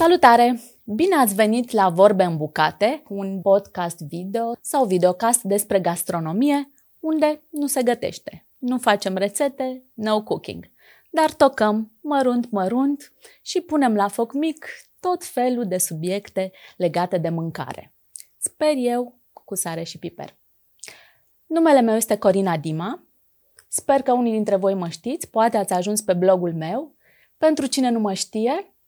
Salutare! Bine ați venit la Vorbe îmbucate, un podcast video sau videocast despre gastronomie, unde nu se gătește. Nu facem rețete, no cooking. Dar tocăm mărunt, mărunt și punem la foc mic tot felul de subiecte legate de mâncare. Sper eu cu sare și piper. Numele meu este Corina Dima. Sper că unii dintre voi mă știți, poate ați ajuns pe blogul meu. Pentru cine nu mă știe, uh,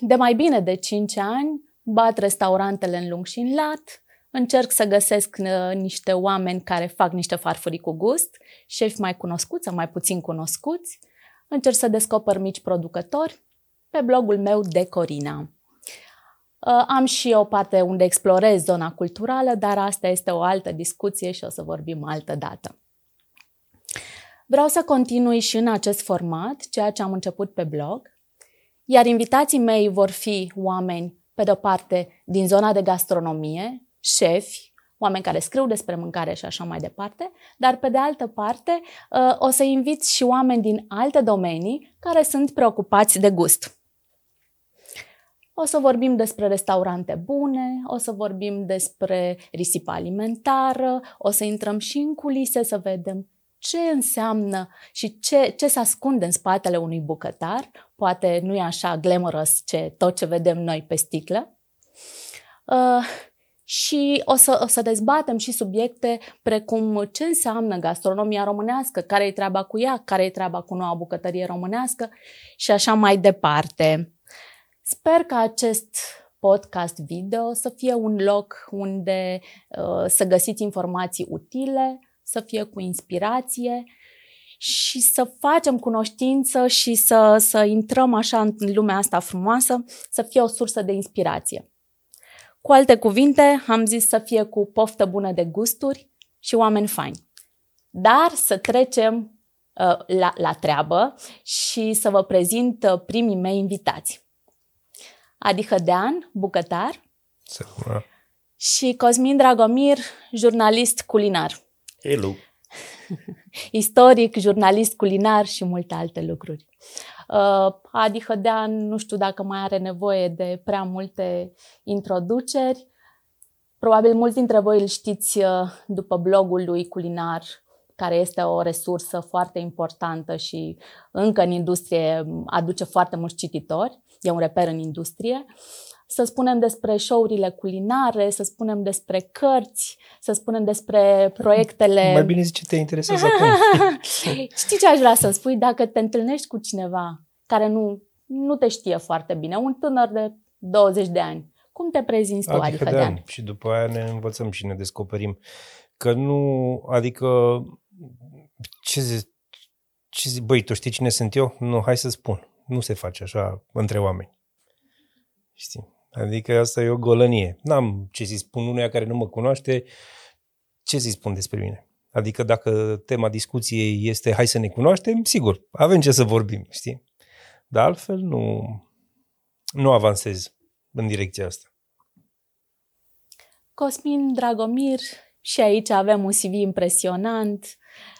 de mai bine de 5 ani bat restaurantele în lung și în lat, încerc să găsesc uh, niște oameni care fac niște farfurii cu gust, șefi mai cunoscuți sau mai puțin cunoscuți, încerc să descoper mici producători pe blogul meu de Corina. Uh, am și o parte unde explorez zona culturală, dar asta este o altă discuție și o să vorbim altă dată. Vreau să continui și în acest format, ceea ce am început pe blog, iar invitații mei vor fi oameni, pe de-o parte, din zona de gastronomie, șefi, oameni care scriu despre mâncare și așa mai departe, dar pe de altă parte uh, o să invit și oameni din alte domenii care sunt preocupați de gust. O să vorbim despre restaurante bune, o să vorbim despre risipă alimentară, o să intrăm și în culise să vedem ce înseamnă și ce, ce se ascunde în spatele unui bucătar. Poate nu e așa glamorous ce, tot ce vedem noi pe sticlă. Uh, și o să, o să dezbatem și subiecte precum ce înseamnă gastronomia românească, care e treaba cu ea, care e treaba cu noua bucătărie românească și așa mai departe. Sper că acest podcast video să fie un loc unde uh, să găsiți informații utile, să fie cu inspirație și să facem cunoștință și să, să intrăm așa în lumea asta frumoasă, să fie o sursă de inspirație. Cu alte cuvinte, am zis să fie cu poftă bună de gusturi și oameni faini. Dar să trecem uh, la, la treabă și să vă prezint uh, primii mei invitați. Adi Hădean, bucătar. Seama. Și Cosmin Dragomir, jurnalist culinar. Hello! Istoric, jurnalist culinar și multe alte lucruri. Uh, Adi Hădean nu știu dacă mai are nevoie de prea multe introduceri. Probabil mulți dintre voi îl știți uh, după blogul lui culinar, care este o resursă foarte importantă și încă în industrie aduce foarte mulți cititori e un reper în industrie, să spunem despre show-urile culinare, să spunem despre cărți, să spunem despre proiectele... Mai bine zici ce te interesează acum. Știi ce aș vrea să spui? Dacă te întâlnești cu cineva care nu, nu te știe foarte bine, un tânăr de 20 de ani, cum te prezinți tu, adică, de ani. Și după aia ne învățăm și ne descoperim că nu, adică ce zici, ce zic, băi, tu știi cine sunt eu? Nu, hai să spun nu se face așa între oameni. Știi? Adică asta e o golănie. N-am ce să-i spun unuia care nu mă cunoaște, ce să-i spun despre mine. Adică dacă tema discuției este hai să ne cunoaștem, sigur, avem ce să vorbim, știi? Dar altfel nu, nu avansez în direcția asta. Cosmin Dragomir, și aici avem un CV impresionant,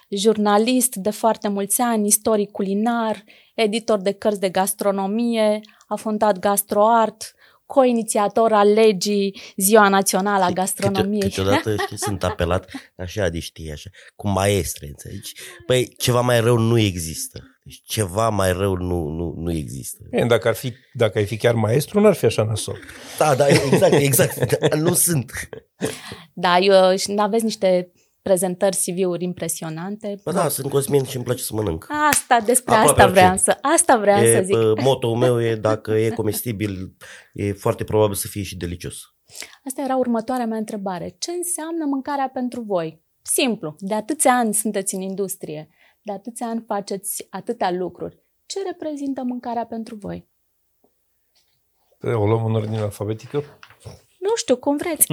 jurnalist de foarte mulți ani, istoric culinar, editor de cărți de gastronomie, a fondat GastroArt, co-inițiator al legii Ziua Națională a Gastronomiei. Câte, câteodată știi, sunt apelat, așa Adi știe, așa, cu maestre, înțelegi? Păi ceva mai rău nu există. Deci ceva mai rău nu, nu, nu există. E, dacă, ar fi, dacă ai fi chiar maestru, n-ar fi așa nasol. Da, da, exact, exact. nu sunt. Da, eu, aveți niște prezentări CV-uri impresionante. Bă, da, sunt Cosmin și îmi place să mănânc. Asta, despre Aproape asta vreau să, asta vreau e, să zic. Motul meu e dacă e comestibil, e foarte probabil să fie și delicios. Asta era următoarea mea întrebare. Ce înseamnă mâncarea pentru voi? Simplu, de atâția ani sunteți în industrie, de atâția ani faceți atâtea lucruri. Ce reprezintă mâncarea pentru voi? O luăm în ordine alfabetică? Nu știu, cum vreți.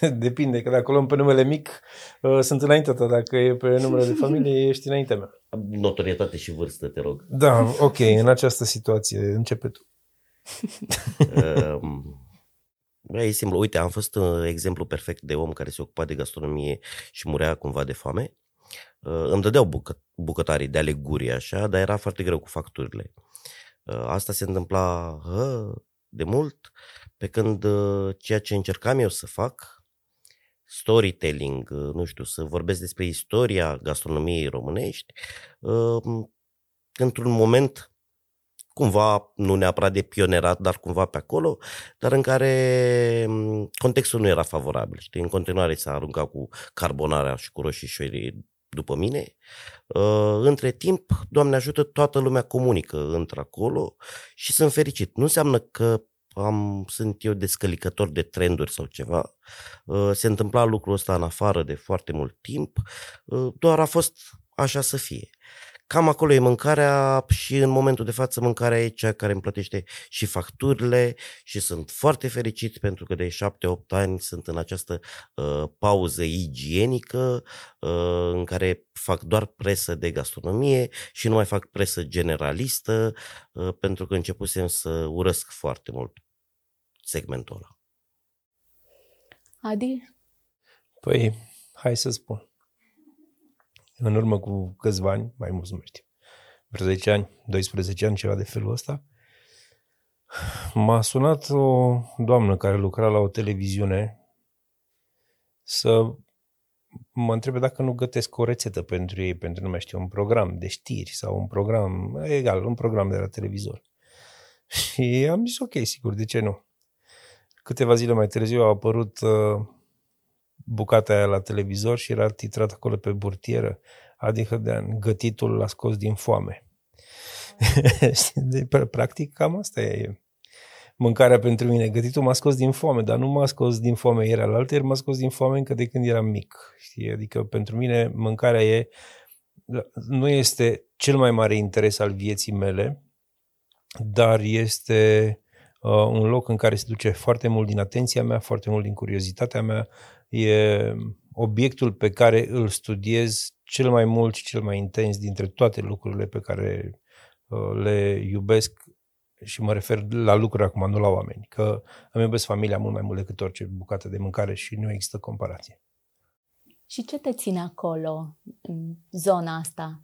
Depinde, că dacă o luăm pe numele mic, uh, sunt înaintea ta. Dacă e pe numele de familie, ești înaintea mea. Notorietate și vârstă, te rog. Da, ok, în această situație, începe tu. uh, e simplu. Uite, am fost un uh, exemplu perfect de om care se ocupa de gastronomie și murea cumva de foame. Uh, îmi dădeau bucă- bucătarii de ale gurii, așa, dar era foarte greu cu facturile. Uh, asta se întâmpla uh, de mult, pe când uh, ceea ce încercam eu să fac, storytelling, uh, nu știu, să vorbesc despre istoria gastronomiei românești, uh, într-un moment cumva, nu neapărat de pionerat, dar cumva pe acolo, dar în care mm, contextul nu era favorabil. Știi? În continuare s-a aruncat cu carbonarea și cu roșișorii după mine. Uh, între timp, Doamne ajută, toată lumea comunică între acolo și sunt fericit. Nu înseamnă că am, sunt eu descălicător de trenduri sau ceva. Uh, se întâmpla lucrul ăsta în afară de foarte mult timp, uh, doar a fost așa să fie. Cam acolo e mâncarea și în momentul de față mâncarea e cea care îmi plătește și facturile și sunt foarte fericit pentru că de 7-8 ani sunt în această uh, pauză igienică uh, în care fac doar presă de gastronomie și nu mai fac presă generalistă uh, pentru că începusem să urăsc foarte mult segmentul ăla. Adi? Păi, hai să spun în urmă cu câțiva ani, mai mult nu știu, vreo 10 ani, 12 ani, ceva de felul ăsta, m-a sunat o doamnă care lucra la o televiziune să mă întrebe dacă nu gătesc o rețetă pentru ei, pentru, nu mai știu, un program de știri sau un program, egal, un program de la televizor. Și am zis, ok, sigur, de ce nu? Câteva zile mai târziu a apărut uh, bucata aia la televizor și era titrat acolo pe burtieră, adică de gătitul l-a scos din foame. de, practic, cam asta e mâncarea pentru mine. Gătitul m-a scos din foame, dar nu m-a scos din foame ieri al ieri m-a scos din foame încă de când eram mic. Știi? Adică pentru mine mâncarea e nu este cel mai mare interes al vieții mele, dar este uh, un loc în care se duce foarte mult din atenția mea, foarte mult din curiozitatea mea, e obiectul pe care îl studiez cel mai mult și cel mai intens dintre toate lucrurile pe care uh, le iubesc și mă refer la lucruri acum, nu la oameni, că îmi iubesc familia mult mai mult decât orice bucată de mâncare și nu există comparație. Și ce te ține acolo, în zona asta?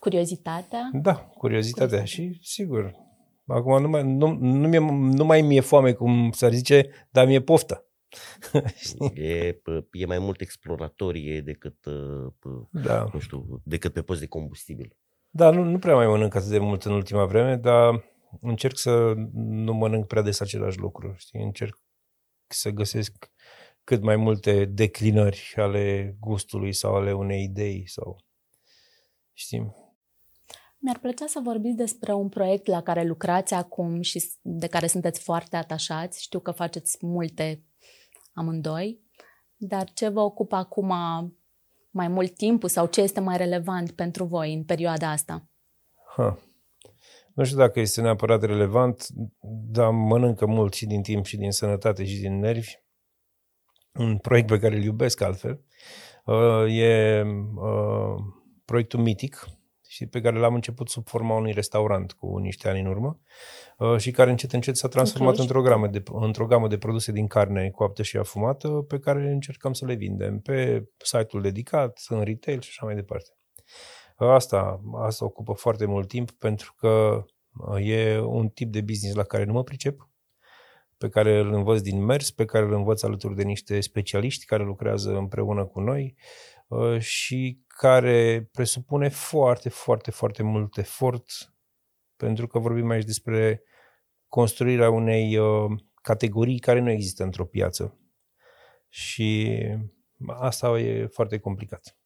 Curiozitatea? Da, curiozitatea și sigur. Acum nu mai, nu, nu, mi-e, nu mai mi-e foame, cum s-ar zice, dar mi-e poftă. e, e mai mult exploratorie decât, da. nu știu, decât pe post de combustibil. Da, nu, nu prea mai mănânc atât de mult în ultima vreme, dar încerc să nu mănânc prea des același lucru. Știi? Încerc să găsesc cât mai multe declinări ale gustului sau ale unei idei sau știi? Mi-ar plăcea să vorbiți despre un proiect la care lucrați acum și de care sunteți foarte atașați. Știu că faceți multe amândoi, dar ce vă ocupă acum mai mult timp sau ce este mai relevant pentru voi în perioada asta? Ha. Nu știu dacă este neapărat relevant, dar mănâncă mult și din timp și din sănătate și din nervi. Un proiect pe care îl iubesc altfel uh, e uh, proiectul Mitic, și pe care l-am început sub forma unui restaurant cu niște ani în urmă uh, și care încet încet s-a transformat într-o gamă, de, într-o gamă de produse din carne coaptă și afumată pe care încercăm să le vindem pe site-ul dedicat, în retail și așa mai departe. Uh, asta, asta ocupă foarte mult timp pentru că uh, e un tip de business la care nu mă pricep, pe care îl învăț din mers, pe care îl învăț alături de niște specialiști care lucrează împreună cu noi și care presupune foarte, foarte, foarte mult efort, pentru că vorbim aici despre construirea unei uh, categorii care nu există într-o piață. Și asta e foarte complicat.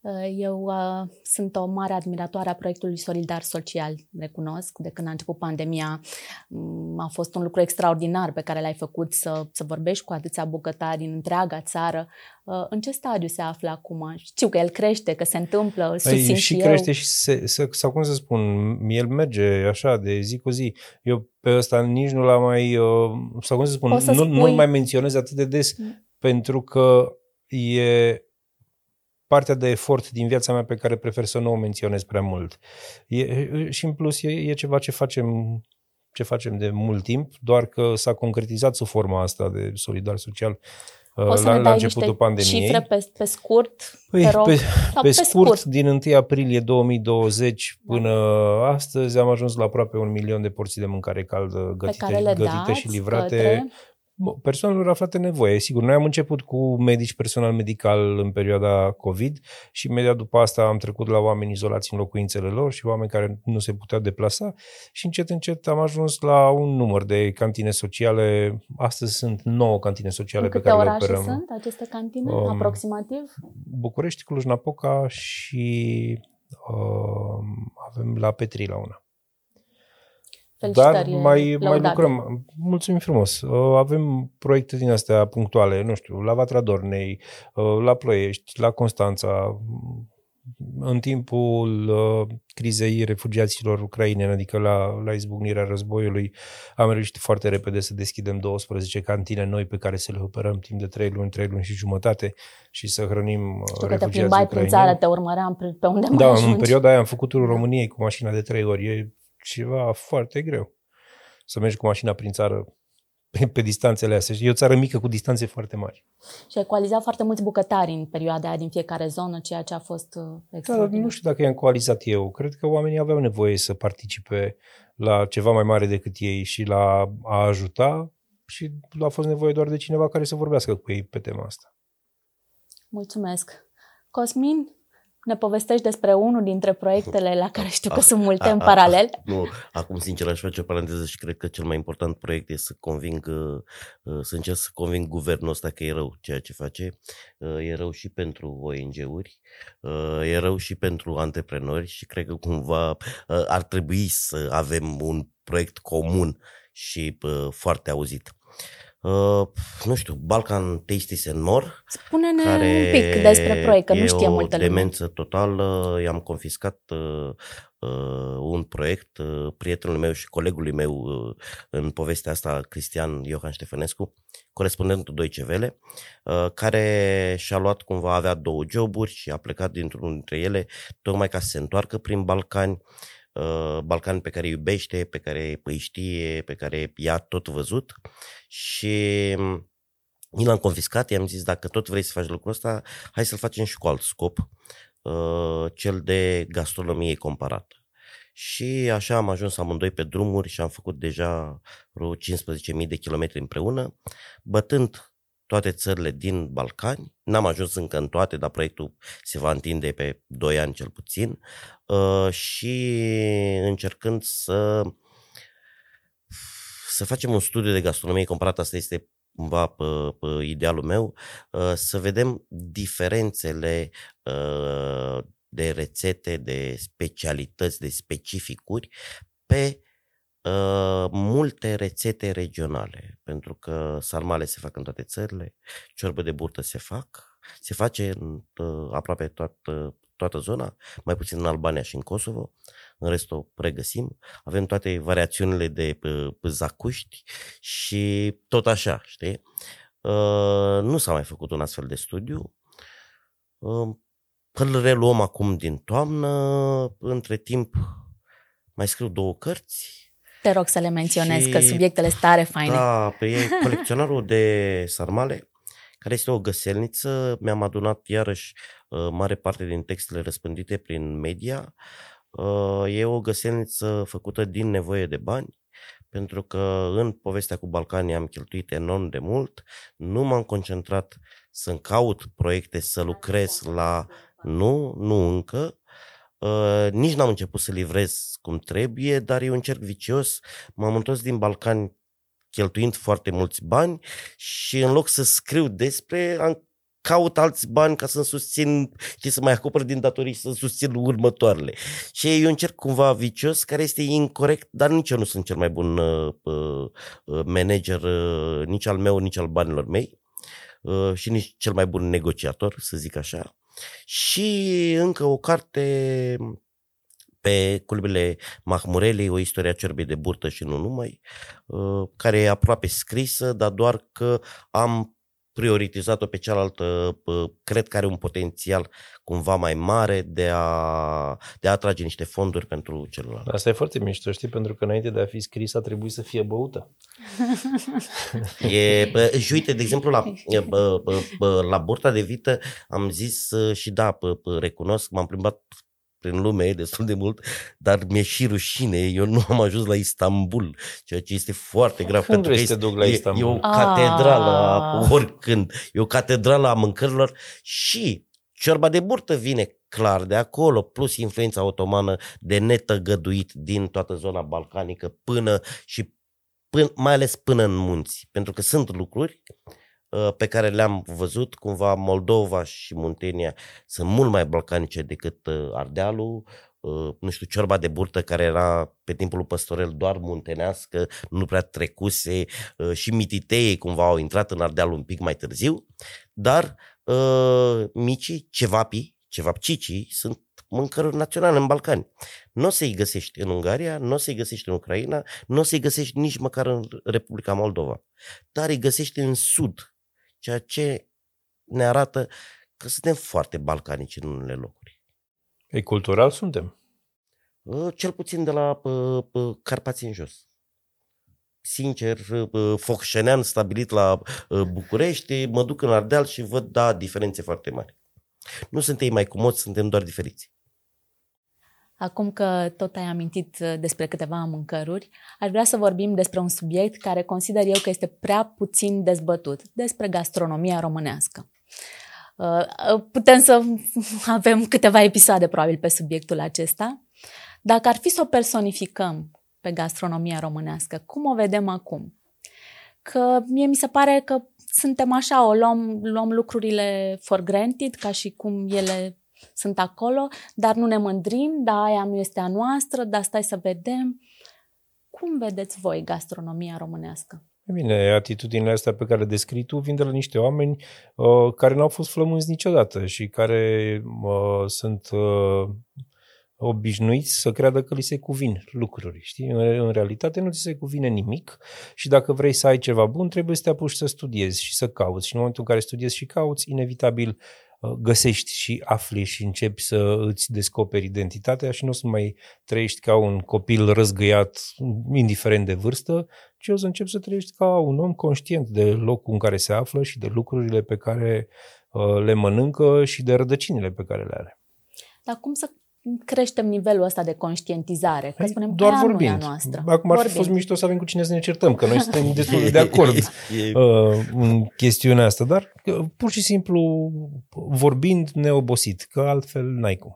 Uh, eu uh, sunt o mare admiratoare a proiectului Solidar Social, recunosc. De când a început pandemia, um, a fost un lucru extraordinar pe care l-ai făcut să, să vorbești cu atâția bucătari din întreaga țară. Uh, în ce stadiu se află acum? Știu că el crește, că se întâmplă, păi, susțin și, și crește eu. și se, se, sau cum să spun, el merge așa de zi cu zi. Eu pe ăsta nici nu l-am mai, uh, sau cum să spun, să nu, spui... nu mai menționez atât de des mm. pentru că e partea de efort din viața mea pe care prefer să nu o menționez prea mult. E, și în plus e, e ceva ce facem, ce facem de mult timp, doar că s-a concretizat sub forma asta de solidar social O să la, ne la dai începutul niște pandemiei. cifre pe, pe scurt, Păi, te rog? pe, Sau pe scurt, din 1 aprilie 2020 Da. până astăzi am ajuns la aproape un milion de porții de mâncare caldă pe gătite, care le gătite dați și livrate către... Bă, persoanelor aflate în nevoie. Sigur, noi am început cu medici personal medical în perioada COVID și imediat după asta am trecut la oameni izolați în locuințele lor și oameni care nu se puteau deplasa și încet, încet am ajuns la un număr de cantine sociale. Astăzi sunt 9 cantine sociale În pe câte care le orașe operăm. sunt aceste cantine, Um, aproximativ? București, Cluj-Napoca și uh, avem la Petri la una. Dar Felicitări, mai, mai lăudate. lucrăm. Mulțumim frumos. Uh, Avem proiecte din astea punctuale, nu știu, la Vatra Dornei, uh, la Ploiești, la Constanța, în timpul uh, crizei refugiaților ucraineni, adică la, la izbucnirea războiului, am reușit foarte repede să deschidem 12 cantine noi pe care să le operăm timp de 3 luni, 3 luni și jumătate și să hrănim uh, Știu că te refugiații plimbai prin ucraineni. țară, te urmăream pe pe unde mai Da, ajungi. în perioada aia am făcut turul României cu mașina de trei ori. E ceva foarte greu să mergi cu mașina prin țară pe, pe distanțele astea. Și E o țară mică cu distanțe foarte mari. Și ai coalizat foarte mulți bucătari în perioada aia din fiecare zonă, ceea ce a fost uh, Da, dar extraordinar. nu știu dacă i-am coalizat eu. Cred că oamenii aveau nevoie să participe la ceva mai mare decât ei și la a ajuta și a fost nevoie doar de cineva care să vorbească cu ei pe tema asta. Mulțumesc. Cosmin, ne povestești despre unul dintre proiectele la care știu că sunt multe în paralel. Nu, acum sincer aș face o paranteză și cred că cel mai important proiect este să conving, uh, uh, să încerc să conving guvernul ăsta că e rău ceea ce face. Uh, E rău și pentru ONG-uri, uh, e rău și pentru antreprenori și cred că cumva uh, ar trebui să avem un proiect comun și uh, foarte auzit. Uh, nu știu, Balkan Tasties and More, Spune-ne care un pic despre proiect, că nu e știe o multă lume. demență totală. I-am confiscat uh, uh, un proiect uh, prietenului meu și colegului meu uh, în povestea asta, Cristian Iohan Ștefănescu, corespondentul Deutsche Welle, uh, care și-a luat cumva, avea două joburi și a plecat dintr-unul dintre ele, tocmai ca să se întoarcă prin Balcani, uh, Balcani pe care îi iubește, pe care îi știe, pe care i-a tot văzut și mi l-am confiscat, i-am zis dacă tot vrei să faci lucrul ăsta, hai să-l facem și cu alt scop, uh, cel de gastronomie comparată. Și așa am ajuns amândoi pe drumuri și am făcut deja vreo 15.000 de kilometri împreună, bătând toate țările din Balcani. N-am ajuns încă în toate, dar proiectul se va întinde pe 2 ani cel puțin uh, și încercând să să facem un studiu de gastronomie comparată, asta este cumva pe, pe idealul meu, uh, să vedem diferențele uh, de rețete, de specialități, de specificuri pe uh, multe rețete regionale, pentru că sarmale se fac în toate țările, ciorbă de burtă se fac, se face în uh, aproape toată, toată zona, mai puțin în Albania și în Kosovo, în rest o pregăsim. Avem toate variațiunile de pe, pe zacuști și tot așa, știi? Uh, nu s-a mai făcut un astfel de studiu. Uh, îl reluăm acum din toamnă. Între timp mai scriu două cărți. Te rog să le menționez, Și- că subiectele sunt tare faine. Da, pe e colecționarul de sarmale, care este o găselniță. Mi-am adunat iarăși uh, mare parte din textele răspândite prin media. Uh, E o găselniță făcută din nevoie de bani, pentru că în povestea cu Balcanii am cheltuit enorm de mult. Nu m-am concentrat să-mi caut proiecte, să lucrez la... Nu, nu încă. Uh, nici n-am început să livrez cum trebuie, dar e un cerc vicios. M-am întors din Balcani cheltuind foarte mulți bani și în loc să scriu despre, am caut alți bani ca să-mi susțin și să mai acopăr din datorii și să susțin următoarele. Și e un cerc cumva vicios care este incorrect, dar nici eu nu sunt cel mai bun uh, uh, uh, manager, uh, nici al meu, nici al banilor mei uh, și nici cel mai bun negociator, să zic așa. Și încă o carte pe culbile Mahmurelei, o istorie a ciorbei de burtă și nu numai, uh, care e aproape scrisă, dar doar că am prioritizat-o pe cealaltă, cred că are un potențial cumva mai mare de a, de a atrage niște fonduri pentru celălalt. Asta e foarte mișto, știi, pentru că înainte de a fi scris a trebuit să fie băută. e, bă, și uite, de exemplu, la, bă, bă, bă, la burta de vită am zis și da, bă, bă, recunosc, m-am plimbat prin lume destul de mult, dar mi-e și rușine, eu nu am ajuns la Istanbul, ceea ce este foarte grav. Când pentru vrei că să te duc la e, Istanbul? E o Ah. catedrală a oricând, e o catedrală a mâncărilor și ciorba de burtă vine clar de acolo, plus influența otomană de netăgăduit din toată zona balcanică până și până, mai ales până în munți, pentru că sunt lucruri uh, pe care le-am văzut, cumva Moldova și Muntenia sunt mult mai balcanice decât uh, Ardealul, uh, nu știu, ciorba de burtă care era pe timpul lui Păstorel doar muntenească, nu prea trecuse uh, și mititeii cumva au intrat în Ardeal un pic mai târziu, dar uh, micii, cevapii, cevapcicii sunt mâncăruri naționale în Balcani. Nu o să-i găsești în Ungaria, nu o să-i găsești în Ucraina, nu o să-i găsești nici măcar în Republica Moldova, dar îi găsești în Sud, ceea ce ne arată că suntem foarte balcanici în unele locuri. E cultural suntem. Uh, Cel puțin de la uh, uh, Carpați în jos. Sincer, uh, focșenean stabilit la uh, București, mă duc în Ardeal și văd, da, diferențe foarte mari. Nu suntem ei mai comozi, suntem doar diferiți. Acum că tot ai amintit uh, despre câteva mâncăruri, aș vrea să vorbim despre un subiect care consider eu că este prea puțin dezbătut, despre gastronomia românească. Uh, uh, Putem să avem câteva episoade probabil pe subiectul acesta. Dacă ar fi să o personificăm pe gastronomia românească, cum o vedem acum? Că mie mi se pare că suntem așa, o luăm, luăm lucrurile for granted, ca și cum ele sunt acolo, dar nu ne mândrim, da, aia nu este a noastră, dar stai să vedem. Cum vedeți voi gastronomia românească? E Bine, atitudinile astea pe care le descrii tu vin de la niște oameni uh, care n-au fost flămânzi niciodată și care uh, sunt uh, obișnuiți să creadă că li se cuvin lucruri. Știi? În, în realitate nu ți se cuvine nimic și dacă vrei să ai ceva bun, trebuie să te apuci să studiezi și să cauți. Și în momentul în care studiezi și cauți, inevitabil uh, găsești și afli și începi să îți descoperi identitatea și nu o să mai trăiești ca un copil răzgăiat, indiferent de vârstă, ci o să începi să trăiești ca un om conștient de locul în care se află și de lucrurile pe care uh, le mănâncă și de rădăcinile pe care le are. Dar cum să creștem nivelul ăsta de conștientizare? Că Păi, spunem doar că aia vorbind. nu e a noastră. Acum ar fi Vorbind. fost mișto să avem cu cine să ne certăm, că noi suntem destul de de acord E, uh, în chestiunea asta, dar uh, pur și simplu vorbind neobosit, că altfel n-ai cum.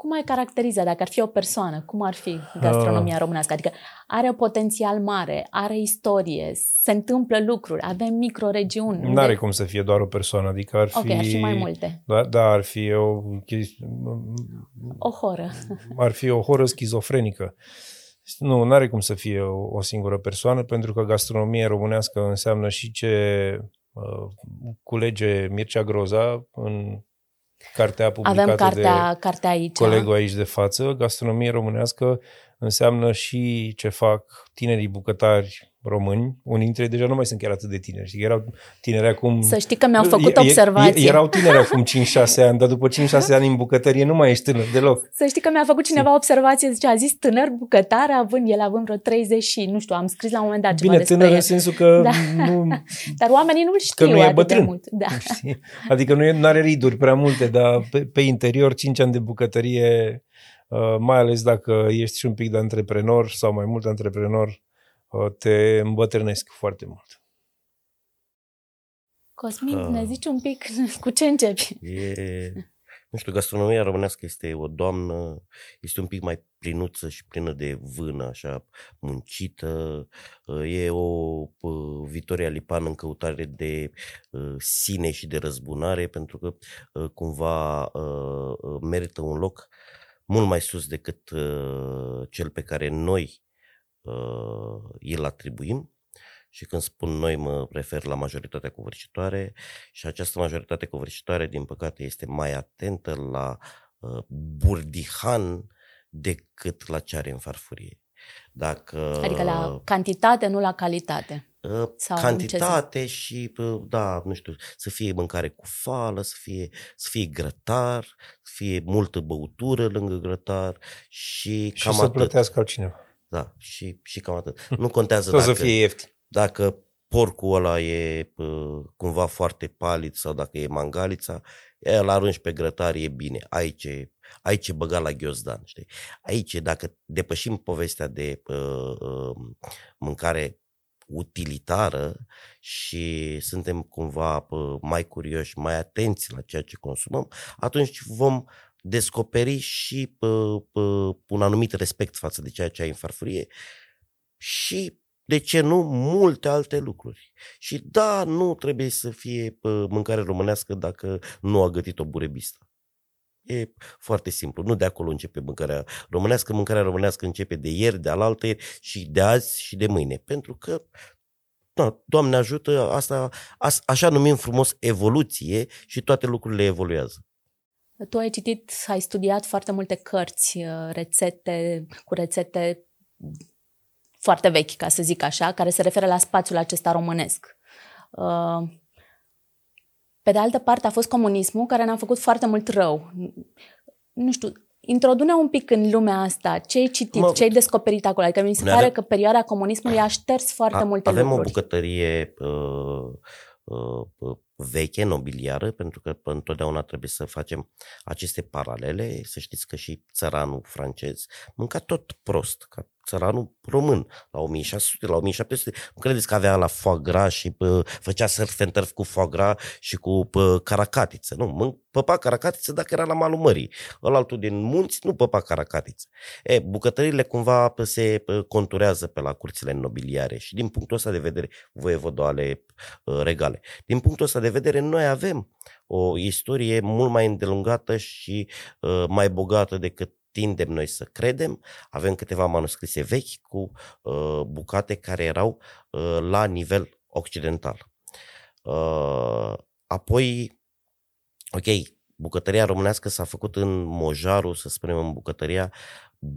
Cum ai caracteriza, dacă ar fi o persoană, cum ar fi gastronomia Ah. românească? Adică are un potențial mare, are istorie, se întâmplă lucruri, avem microregiuni. N-are cum să fie doar o persoană, adică ar fi... Ok, ar fi mai multe. Da, da, ar fi o chesti- O horă. ar fi o horă schizofrenică. Nu, nu are cum să fie o, o singură persoană, pentru că gastronomia românească înseamnă și ce uh, culege Mircea Groza în cartea publicată Avem cartea, de cartea aici. colegul aici de față. Gastronomie românească înseamnă și ce fac tinerii bucătari români. Unii dintre ei deja nu mai sunt chiar atât de tineri. Știi? Erau tineri acum... Să știi că mi-au făcut E- e- observație. Erau tineri acum 5-6 ani, dar după 5-6 ani în bucătărie nu mai ești tânăr deloc. Să știi că mi-a făcut cineva observație, zice, a zis tânăr bucătar, având el având vreo 30 și, nu știu, am scris la un moment dat ceva Bine, despre tânăr el. în sensul că Da. nu, Dar oamenii nu-l știu că nu e atât bătrân. de mult. Da. Știi? Adică nu are riduri prea multe, dar pe, pe interior 5 ani de bucătărie, uh, mai ales dacă ești și un pic de antreprenor sau mai mult antreprenor, uh, te îmbătrânesc foarte mult. Cosmin, Ah. ne zici un pic cu ce începi? e, nu știu, gastronomia românească este o doamnă, este un pic mai plinuță și plină de vână, așa, muncită. E o uh, Vitoria Lipan în căutare de uh, sine și de răzbunare, pentru că uh, cumva uh, uh, merită un loc mult mai sus decât uh, cel pe care noi uh, îl atribuim. Și când spun noi, mă refer la majoritatea covârșitoare și această majoritate covârșitoare, din păcate, este mai atentă la uh, burdihan decât la ce are în farfurie. Dacă, Adică la cantitate, nu la calitate. Uh, Sau cantitate și, uh, da, nu știu, să fie mâncare cu fală, să fie, să fie grătar, să fie multă băutură lângă grătar și, Și cam să atât. plătească altcineva. Da, și, și cam atât. Nu contează Tot dacă, să fie ieftin. dacă porcul ăla e uh, cumva foarte palid sau dacă e mangalița, el arunci pe grătar, e bine. Aici e, aici e băgat la ghiozdan, știi? Aici, dacă depășim povestea de uh, uh, mâncare utilitară și suntem cumva uh, mai curioși, mai atenți la ceea ce consumăm, atunci vom descoperi și uh, uh, un anumit respect față de ceea ce ai în farfurie și, de ce nu, multe alte lucruri. Și da, nu trebuie să fie uh, mâncare românească dacă nu a gătit o burebistă. E foarte simplu. Nu de acolo începe mâncarea românească. Mâncarea românească începe de ieri, de alaltă ieri și de azi și de mâine. Pentru că, da, Doamne ajută, asta, as, așa numim frumos evoluție și toate lucrurile evoluează. Tu ai citit, ai studiat foarte multe cărți, uh, rețete, cu rețete foarte vechi, ca să zic așa, care se referă la spațiul acesta românesc. Uh, Pe de altă parte, a fost comunismul care ne-a făcut foarte mult rău. Nu știu, introdune un pic în lumea asta. Ce ai citit, Mă- ce ai descoperit acolo? Adică mi se Ne pare ave- că perioada comunismului a șters foarte A- multe Avem lucruri. o bucătărie uh, uh, uh, veche, nobiliară, pentru că întotdeauna trebuie să facem aceste paralele. Să știți că și țăranul francez mânca tot prost, ca țăranul român, la 1600, la 1700. Nu credeți că avea la foie gras și pă, făcea surf and turf cu foie gras și cu pă, caracatiță. Nu, mân- păpa caracatiță dacă era la malul mării. Ălaltul din munți nu păpa caracatiță. E, bucătările cumva pă, se pă, conturează pe la curțile nobiliare și din punctul ăsta de vedere voievodoale uh, regale. Din punctul ăsta de vedere noi avem o istorie mult mai îndelungată și uh, mai bogată decât tindem noi să credem. Avem câteva manuscrise vechi cu uh, bucate care erau uh, la nivel occidental. Uh, apoi, ok, bucătăria românească s-a făcut în mojarul, să spunem, în bucătăria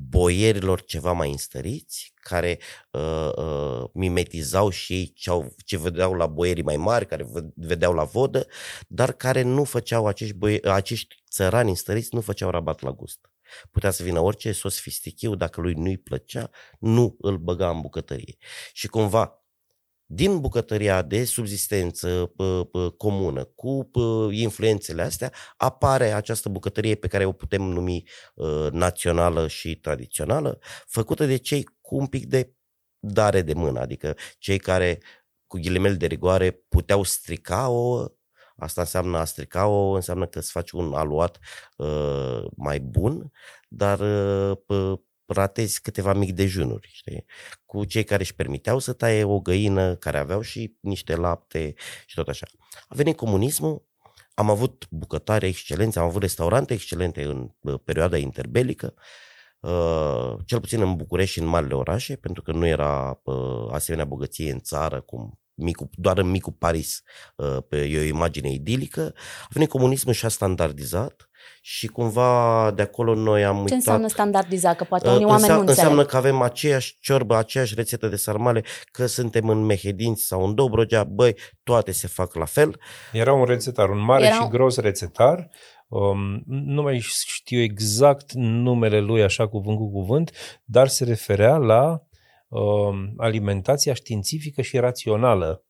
boierilor ceva mai înstăriți, care uh, uh, mimetizau și ei ce, au, ce vedeau la boierii mai mari, care vă- vedeau la vodă, dar care nu făceau, acești, boie, acești țărani înstăriți nu făceau rabat la gust. Putea să vină orice sofistichiu, dacă lui nu-i plăcea, nu îl băga în bucătărie. Și cumva, din bucătăria de subzistență pă, pă, comună, cu pă, influențele astea, apare această bucătărie pe care o putem numi uh, națională și tradițională, făcută de cei cu un pic de dare de mână, adică cei care, cu ghilimele de rigoare, puteau strica o Asta înseamnă a strica o, înseamnă că îți faci un aluat uh, mai bun, dar uh, pă, ratezi câteva mic dejunuri, știi? Cu cei care își permiteau să taie o găină, care aveau și niște lapte și tot așa. A venit comunismul, am avut bucătari excelenți, am avut restaurante excelente în uh, perioada interbelică, uh, cel puțin în București și în marile orașe, pentru că nu era uh, asemenea bogăție în țară cum micul, doar în micul Paris uh, pe e o imagine idilică. A venit comunismul și a standardizat și cumva de acolo noi am Ce uitat... înseamnă standardizat? Că poate Uh, unii oameni nu înseamnă, înțeleg. înseamnă că avem aceeași ciorbă, aceeași rețetă de sarmale, că suntem în Mehedinți sau în Dobrogea, băi, toate se fac la fel. Era un rețetar, un mare Era și un- gros rețetar. Um, nu mai știu exact numele lui așa cuvânt cu cuvânt, dar se referea la um, alimentația științifică și rațională.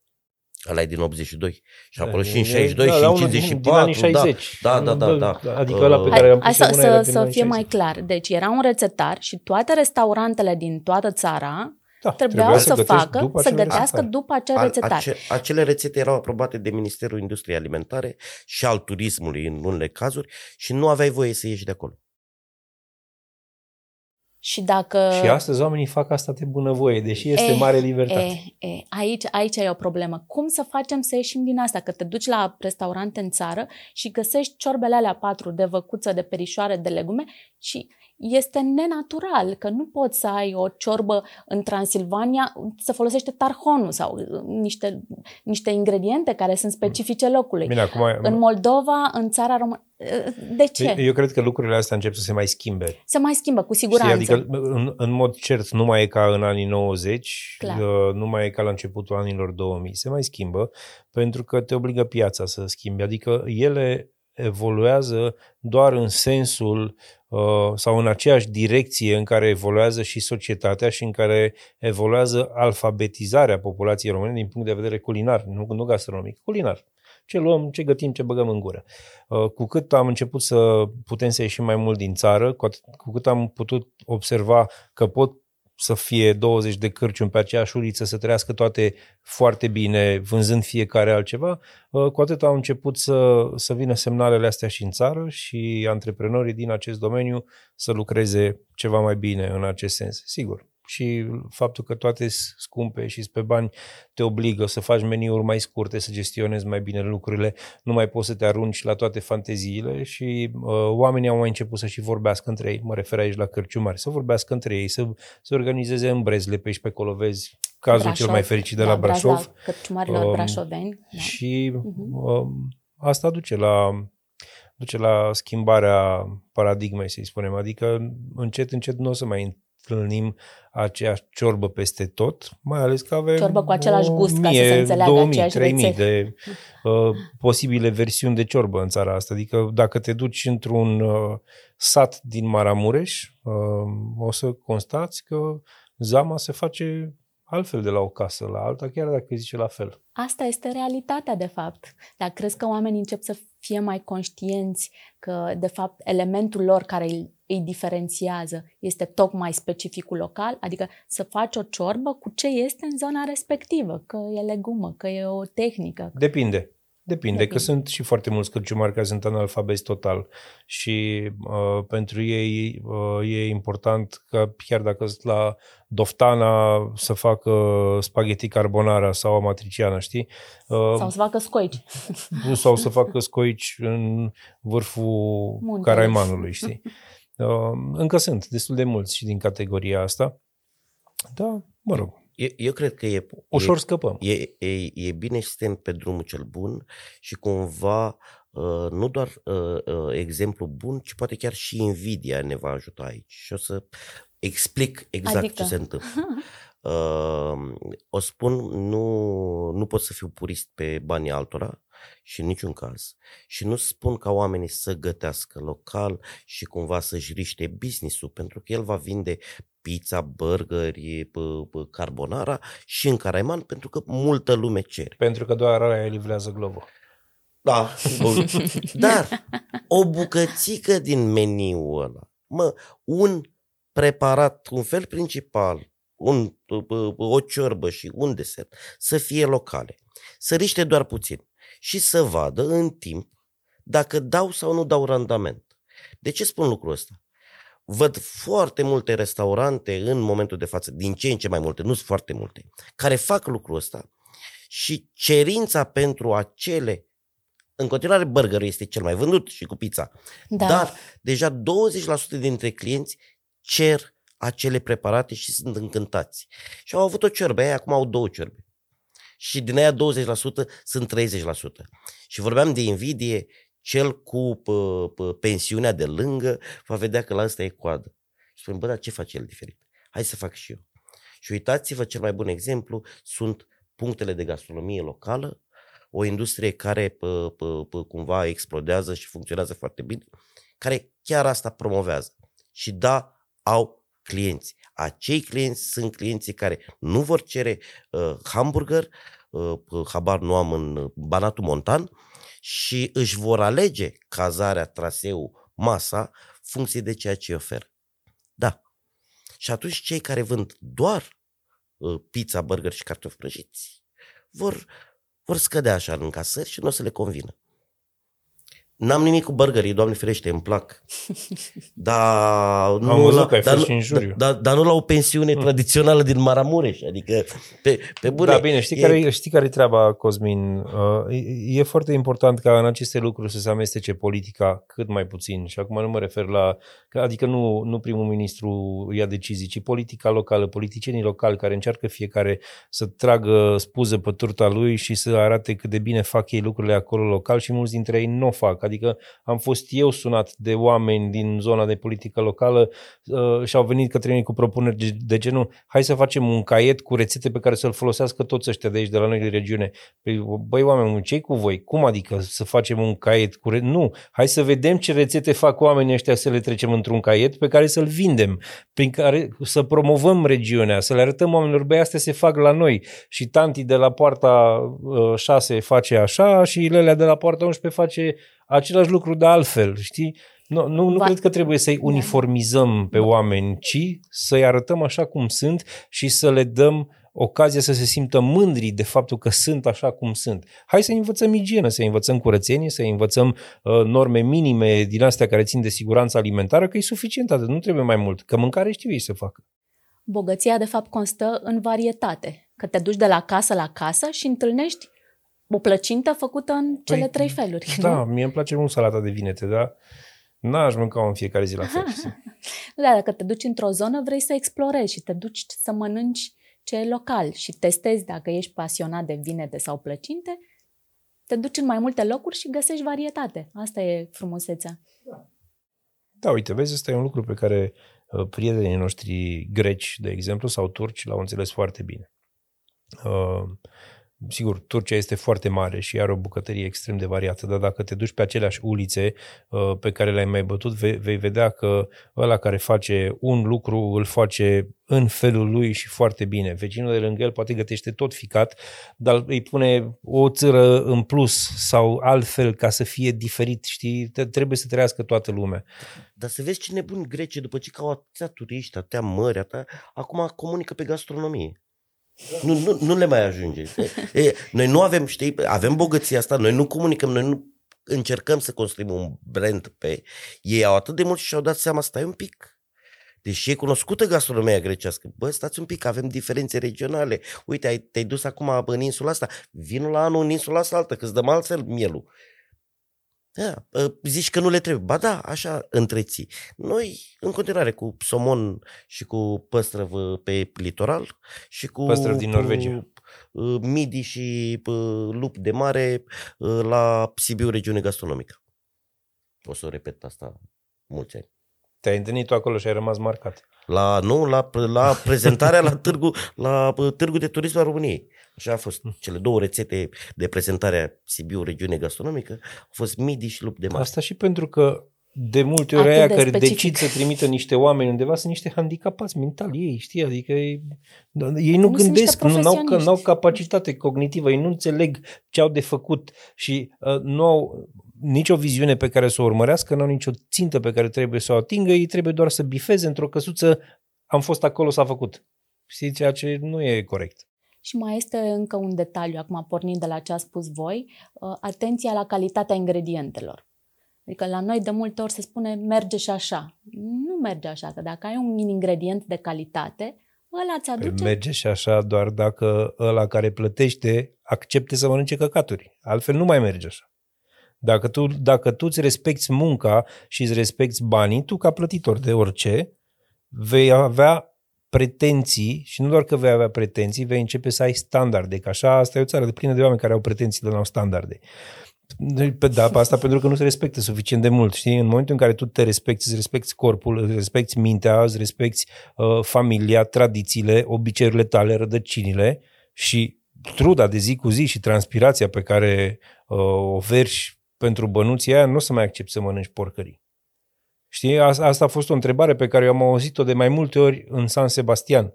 Ăla e din 82 și acolo E- și în e- 62 da, și la în unul din- 54. din anii 60. Da, da, da. da, da. Adică ăla pe Uh, care am Hai pus să, eu mâna era să, din să anii fie 60. mai clar. Deci era un rețetar și toate restaurantele din toată țara da, trebuiau să, gătești facă, după să acel gătească rețetar. după acel A- rețetar. ace- acele rețete erau aprobate de Ministerul Industriei Alimentare și al turismului în unele cazuri și nu aveai voie să ieși de acolo. Și dacă... Și astăzi oamenii fac asta de bunăvoie, deși este Eh, mare libertate. E, e, aici, aici e o problemă. Cum să facem să ieșim din asta? Că te duci la restaurante în țară și găsești ciorbele alea patru de văcuță, de perișoare, de legume și este nenatural, că nu poți să ai o ciorbă în Transilvania, să folosește tarhonul sau uh, niște, niște ingrediente care sunt specifice locului. Bine, acum, În Moldova, în țara română, uh, de ce? Eu cred că lucrurile astea încep să se mai schimbe. Se mai schimbă, cu siguranță. Știi, adică, în, în mod cert, nu mai e ca în anii 90, Clar. uh, nu mai e ca la începutul anilor 2000. Se mai schimbă pentru că te obligă piața să schimbi. Adică ele evoluează doar în sensul uh, sau în aceeași direcție în care evoluează și societatea și în care evoluează alfabetizarea populației române din punct de vedere culinar, nu, nu gastronomic, culinar. Ce luăm, ce gătim, ce băgăm în gură. Uh, cu cât am început să putem să ieșim mai mult din țară, cu, atât, cu cât am putut observa că pot să fie 20 de cârciuni pe aceeași uliță, să trăiască toate foarte bine, vânzând fiecare altceva, uh, cu atât au început să, să vină semnalele astea și în țară și antreprenorii din acest domeniu să lucreze ceva mai bine în acest sens. Sigur, și faptul că toate sunt scumpe și pe bani te obligă să faci meniuri mai scurte, să gestionezi mai bine lucrurile, nu mai poți să te arunci la toate fanteziile și uh, oamenii au mai început să și vorbească între ei, mă refer aici la cărciumari, să vorbească între ei, să, să organizeze în brezle pe aici pe acolo, vezi cazul Brașov, cel mai fericit de da, la Brașov. Cărciumarilor Um, brașoveni. Da. Și Mhm. uh, asta duce la duce la schimbarea paradigmei, să-i spunem. Adică încet, încet nu o să mai întâlnim aceeași ciorbă peste tot, mai ales că avem Ciorbă cu același o gust, ca să se mie, înțeleagă 2000, aceeași 3000 rețete. de uh, posibile versiuni de ciorbă în țara asta. Adică dacă te duci într-un uh, sat din Maramureș, uh, o să constați că zama se face altfel de la o casă la alta, chiar dacă zice la fel. Asta este realitatea, de fapt. Dar crezi că oamenii încep să fie mai conștienți că, de fapt, elementul lor care îi, îi diferențiază este tocmai specificul local? Adică să faci o ciorbă cu ce este în zona respectivă, că e legumă, că e o tehnică. Depinde. Depinde, Depinde. că sunt și foarte mulți cărciumari care sunt analfabeti total și uh, pentru ei uh, e important că chiar dacă sunt la Doftana să facă spaghetti carbonara sau amatriciana, știi? Uh, Sau să facă scoici. sau să facă scoici în vârful Muntelui. Caraimanului, știi? Uh, încă sunt destul de mulți și din categoria asta. Da, mă rog, Eu, eu cred că e, ușor e, scăpăm. e, e, e bine să suntem pe drumul cel bun și cumva uh, nu doar uh, uh, exemplu bun, ci poate chiar și invidia ne va ajuta aici. Și o să explic exact Adică? ce se întâmplă. Uh, o spun, nu, nu pot să fiu purist pe banii altora și în niciun caz. Și nu spun ca oamenii să gătească local și cumva să-și riște business-ul, pentru că el va vinde pizza, burgeri, p- p- carbonara și în Caraiman, pentru că multă lume cere. Pentru că doar aia livrează Glovo. Da. Dar o bucățică din meniul ăla, mă, un preparat, un fel principal, un, p- p- o ciorbă și un desert, să fie locale. Să riște doar puțin și să vadă în timp dacă dau sau nu dau randament. De ce spun lucrul ăsta? Văd foarte multe restaurante în momentul de față, din ce în ce mai multe, nu sunt foarte multe, care fac lucrul ăsta și cerința pentru acele în continuare burgerul este cel mai vândut și cu pizza. Da. Dar deja 20% dintre clienți cer acele preparate și sunt încântați. Și au avut o ciorbă, aia acum au două ciorbe. Și din aia 20% sunt 30%. Și vorbeam de invidie, cel cu pă, pă, pensiunea de lângă va vedea că la ăsta e coadă. Și spune, bă, dar ce face el diferit? Hai să fac și eu. Și uitați-vă, cel mai bun exemplu sunt punctele de gastronomie locală, o industrie care pă, pă, pă, cumva explodează și funcționează foarte bine, care chiar asta promovează. Și da, au clienți. Acei clienți sunt clienții care nu vor cere uh, hamburger, uh, uh, habar nu am în Banatul Montan, și își vor alege cazarea, traseul, masa, funcție de ceea ce îi oferă. Da. Și atunci cei care vând doar uh, pizza, burger și cartofi prăjiți vor, vor scădea așa în încasări și nu o să le convină. N-am nimic cu burgerii, doamne ferește, îmi plac. Dar Am nu, văzut la, că ai dar, fost nu, și în juriu. dar, dar nu la o pensiune tradițională din Maramureș, adică pe, pe bune. Da, bine, știi, e- care, știi care e treaba, Cosmin? Uh, e, e foarte important ca în aceste lucruri să se amestece politica cât mai puțin. Și acum nu mă refer la... că- Adică nu, nu primul ministru ia decizii, ci politica locală, politicienii locali care încearcă fiecare să tragă spuză pe turta lui și să arate cât de bine fac ei lucrurile acolo local și mulți dintre ei nu o fac. Adică am fost eu sunat de oameni din zona de politică locală uh, și au venit către mine cu propuneri de- de genul hai să facem un caiet cu rețete pe care să-l folosească toți ăștia de aici, de la noi de regiune. Păi, băi, oameni, ce cu voi? Cum adică să facem un caiet cu re... Nu, hai să vedem ce rețete fac oamenii ăștia să le trecem într-un caiet pe care să-l vindem, prin care să promovăm regiunea, să le arătăm oamenilor, băi, astea se fac la noi și tanti de la poarta uh, 6 face așa și Lelea de la poarta 11 face același lucru de altfel, știi? Nu, nu, nu Va- cred că trebuie să-i Da. uniformizăm pe oameni, ci să-i arătăm așa cum sunt și să le dăm ocazia să se simtă mândri de faptul că sunt așa cum sunt. Hai să învățăm igienă, să învățăm curățenie, să învățăm uh, norme minime din astea care țin de siguranță alimentară, că e suficient atât, nu trebuie mai mult, că mâncare știu ei să facă. Bogăția, de fapt, constă în varietate. Că te duci de la casă la casă și întâlnești o plăcintă făcută în cele Păi, trei feluri. Da, nu? mie îmi place mult salata de vinete, dar n-aș mânca în fiecare zi la fel. Da, dacă te duci într-o zonă, vrei să explorezi și te duci să mănânci ce e local și testezi dacă ești pasionat de vinete sau plăcinte, te duci în mai multe locuri și găsești varietate. Asta e frumusețea. Da, uite, vezi, ăsta e un lucru pe care uh, prietenii noștri greci, de exemplu, sau turci, l-au înțeles foarte bine. Uh, sigur, Turcia este foarte mare și are o bucătărie extrem de variată, dar dacă te duci pe aceleași ulițe uh, pe care le-ai mai bătut, vei, vei vedea că ăla care face un lucru îl face în felul lui și foarte bine. Vecinul de lângă el poate gătește tot ficat, dar îi pune o țără în plus sau altfel ca să fie diferit, știi? Te- Trebuie să trăiască toată lumea. Dar să vezi ce nebuni grece, după ce că au atâția turiști, atâtea mări, atâtea, acum comunică pe gastronomie. Nu, nu, nu le mai ajunge. E, noi nu avem, știi, avem bogăția asta, noi nu comunicăm, noi nu încercăm să construim un brand pe... Ei au atât de mult și și-au dat seama, stai un pic. Deși e cunoscută gastronomia grecească. Bă, stați un pic, avem diferențe regionale. Uite, ai, te-ai dus acum în insula asta, vinul la anul în insula asta altă, că îți dăm altfel mielul. Da, ă, zici că nu le trebuie. Ba da, așa întreții. Noi, în continuare, cu somon și cu păstrăv pe litoral și cu... Păstrăv din Norvegia. ă, Midi și ă, lup de mare ă, la Sibiu, regiune gastronomică. O să o repet asta mulți ani. Te-ai întâlnit tu acolo și ai rămas marcat. La, nu, la, la prezentarea la târgu, la ă, târgu de turism al României. Așa a fost. Cele două rețete de prezentare a Sibiu, regiune gastronomică, au fost midi și șlup de mare. Asta și pentru că de multe ori Atât aia de care specific. decid să trimită niște oameni undeva sunt niște handicapați mentali ei, știi? Adică ei, ei nu, Nu sunt gândesc, niște nu n-au, profesioniști. n-au capacitate cognitivă, ei nu înțeleg ce au de făcut și uh, nu au nicio viziune pe care să o urmărească, nu au nicio țintă pe care trebuie să o atingă, ei trebuie doar să bifeze într-o căsuță, am fost acolo, s-a făcut. Știi, ceea ce nu e corect. Și mai este încă un detaliu, acum pornind de la ce a spus voi, uh, atenția la calitatea ingredientelor. Adică la noi de multe ori se spune merge și așa. Nu merge așa, că dacă ai un ingredient de calitate, ăla ți Păi aduce... merge și așa doar dacă ăla care plătește accepte să mănânce căcaturi. Altfel nu mai merge așa. Dacă tu, dacă tu îți respecti munca și îți respecti banii, tu ca plătitor de orice, vei avea pretenții și nu doar că vei avea pretenții, vei începe să ai standarde, că așa asta e o țară de plină de oameni care au pretenții, dar nu au standarde. Pe, da, pe asta pentru că nu se respectă suficient de mult, știi? În momentul în care tu te respecti, îți respecti corpul, îți respecti mintea, îți respecti uh, familia, tradițiile, obiceiurile tale, rădăcinile și truda de zi cu zi și transpirația pe care uh, o verși pentru bănuții aia, nu o să mai accepti să mănânci porcării. Știi, asta, asta a fost o întrebare pe care eu am auzit-o de mai multe ori în San Sebastian,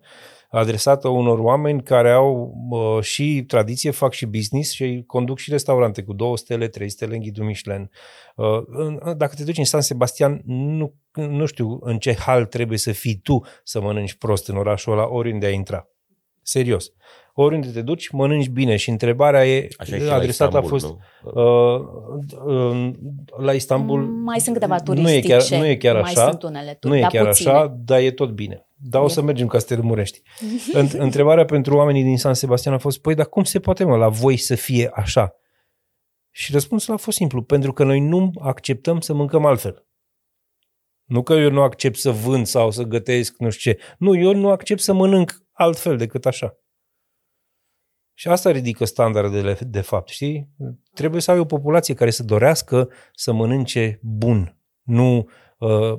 adresată unor oameni care au uh, și tradiție, fac și business și conduc și restaurante cu două stele, trei stele în ghidul Michelin. Uh, în- dacă te duci în San Sebastian, nu, nu știu în ce hal trebuie să fii tu să mănânci prost în orașul ăla, oriunde ai intra. Serios. Oriunde te duci, mănânci bine. Și întrebarea e Așa e și adresată la a fost Istanbul, uh, uh, la Istanbul. Mai sunt câteva nu e turistice. chiar, nu e chiar mai așa. sunt unele Nu e dar chiar puține. așa, dar e tot bine. Dar o E. să mergem ca să te lămurești. Înt- Întrebarea pentru oamenii din San Sebastian a fost, păi, dar cum se poate, mă, la voi să fie așa? Și răspunsul a fost simplu, pentru că noi nu acceptăm să mâncăm altfel. Nu că eu nu accept să vând sau să gătesc nu știu ce. Nu, eu nu accept să mănânc altfel decât așa. Și asta ridică standardele de fapt, știi? Trebuie să ai o populație care să dorească să mănânce bun, nu uh,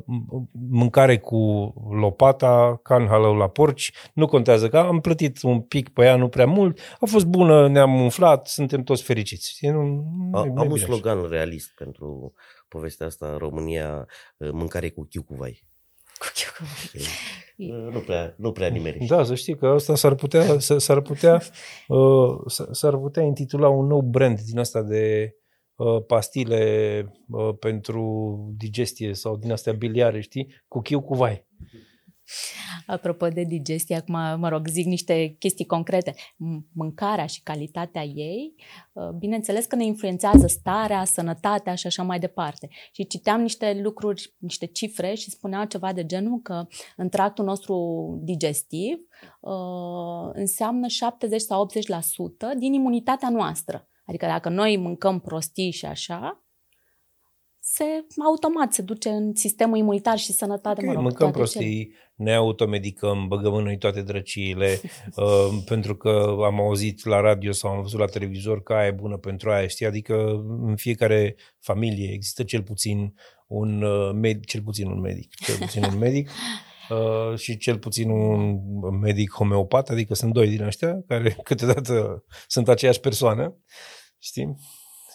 mâncare cu lopata, ca în halău la porci, nu contează că am plătit un pic pe ea, nu prea mult, a fost bună, ne-am umflat, suntem toți fericiți. Știi? Nu, nu, A, e- nu e am un bine așa. slogan realist pentru povestea asta în România, uh, mâncare cu chiu cu vai. Uh, Nu prea, nu prea nimeri. Da, să știi că asta s-ar putea, s- s-ar putea, uh, s- s-ar putea intitula un nou brand din asta de uh, pastile uh, pentru digestie sau din astea biliare, știi? Cu chiu cu vai. Apropo de digestie, acum, mă rog, zic niște chestii concrete. M- Mâncarea și calitatea ei, uh, bineînțeles că ne influențează starea, sănătatea și așa mai departe. Și citeam niște lucruri, niște cifre și spuneau ceva de genul că în tractul nostru digestiv uh, înseamnă 70 sau 80% din imunitatea noastră. Adică dacă noi mâncăm prostii și așa, se automat se duce în sistemul imunitar și sănătate, Ok, mă rog, mâncăm toate cele. prostii, ne automedicăm, băgăm în noi toate drăciile, uh, pentru că am auzit la radio sau am văzut la televizor că aia e bună pentru aia, știi? Adică în fiecare familie există cel puțin un uh, med, cel puțin un medic, cel puțin un medic uh, și cel puțin un medic homeopat, adică sunt doi din ăștia care câteodată sunt aceeași persoană, știi?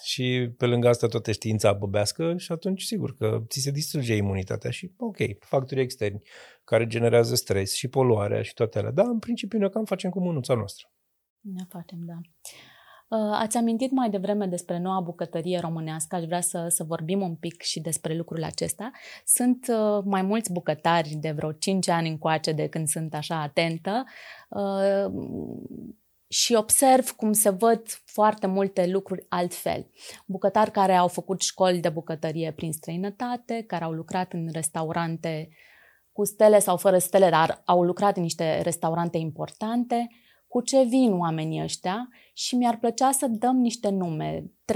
Și pe lângă asta toată știința băbească și atunci sigur că ți se distruge imunitatea și ok, factorii externi care generează stres și poluarea și toate alea. Dar în principiu noi cam facem cu mânuța noastră. Ne facem, da. Uh, Ați amintit mai devreme despre noua bucătărie românească, aș vrea să, să vorbim un pic și despre lucrul acesta. Sunt uh, mai mulți bucătari de vreo 5 ani încoace de când sunt așa atentă uh, și observ cum se văd foarte multe lucruri altfel. Bucătari care au făcut școli de bucătărie prin străinătate, care au lucrat în restaurante cu stele sau fără stele, dar au lucrat în niște restaurante importante, cu ce vin oamenii ăștia și mi-ar plăcea să dăm niște nume, 3-5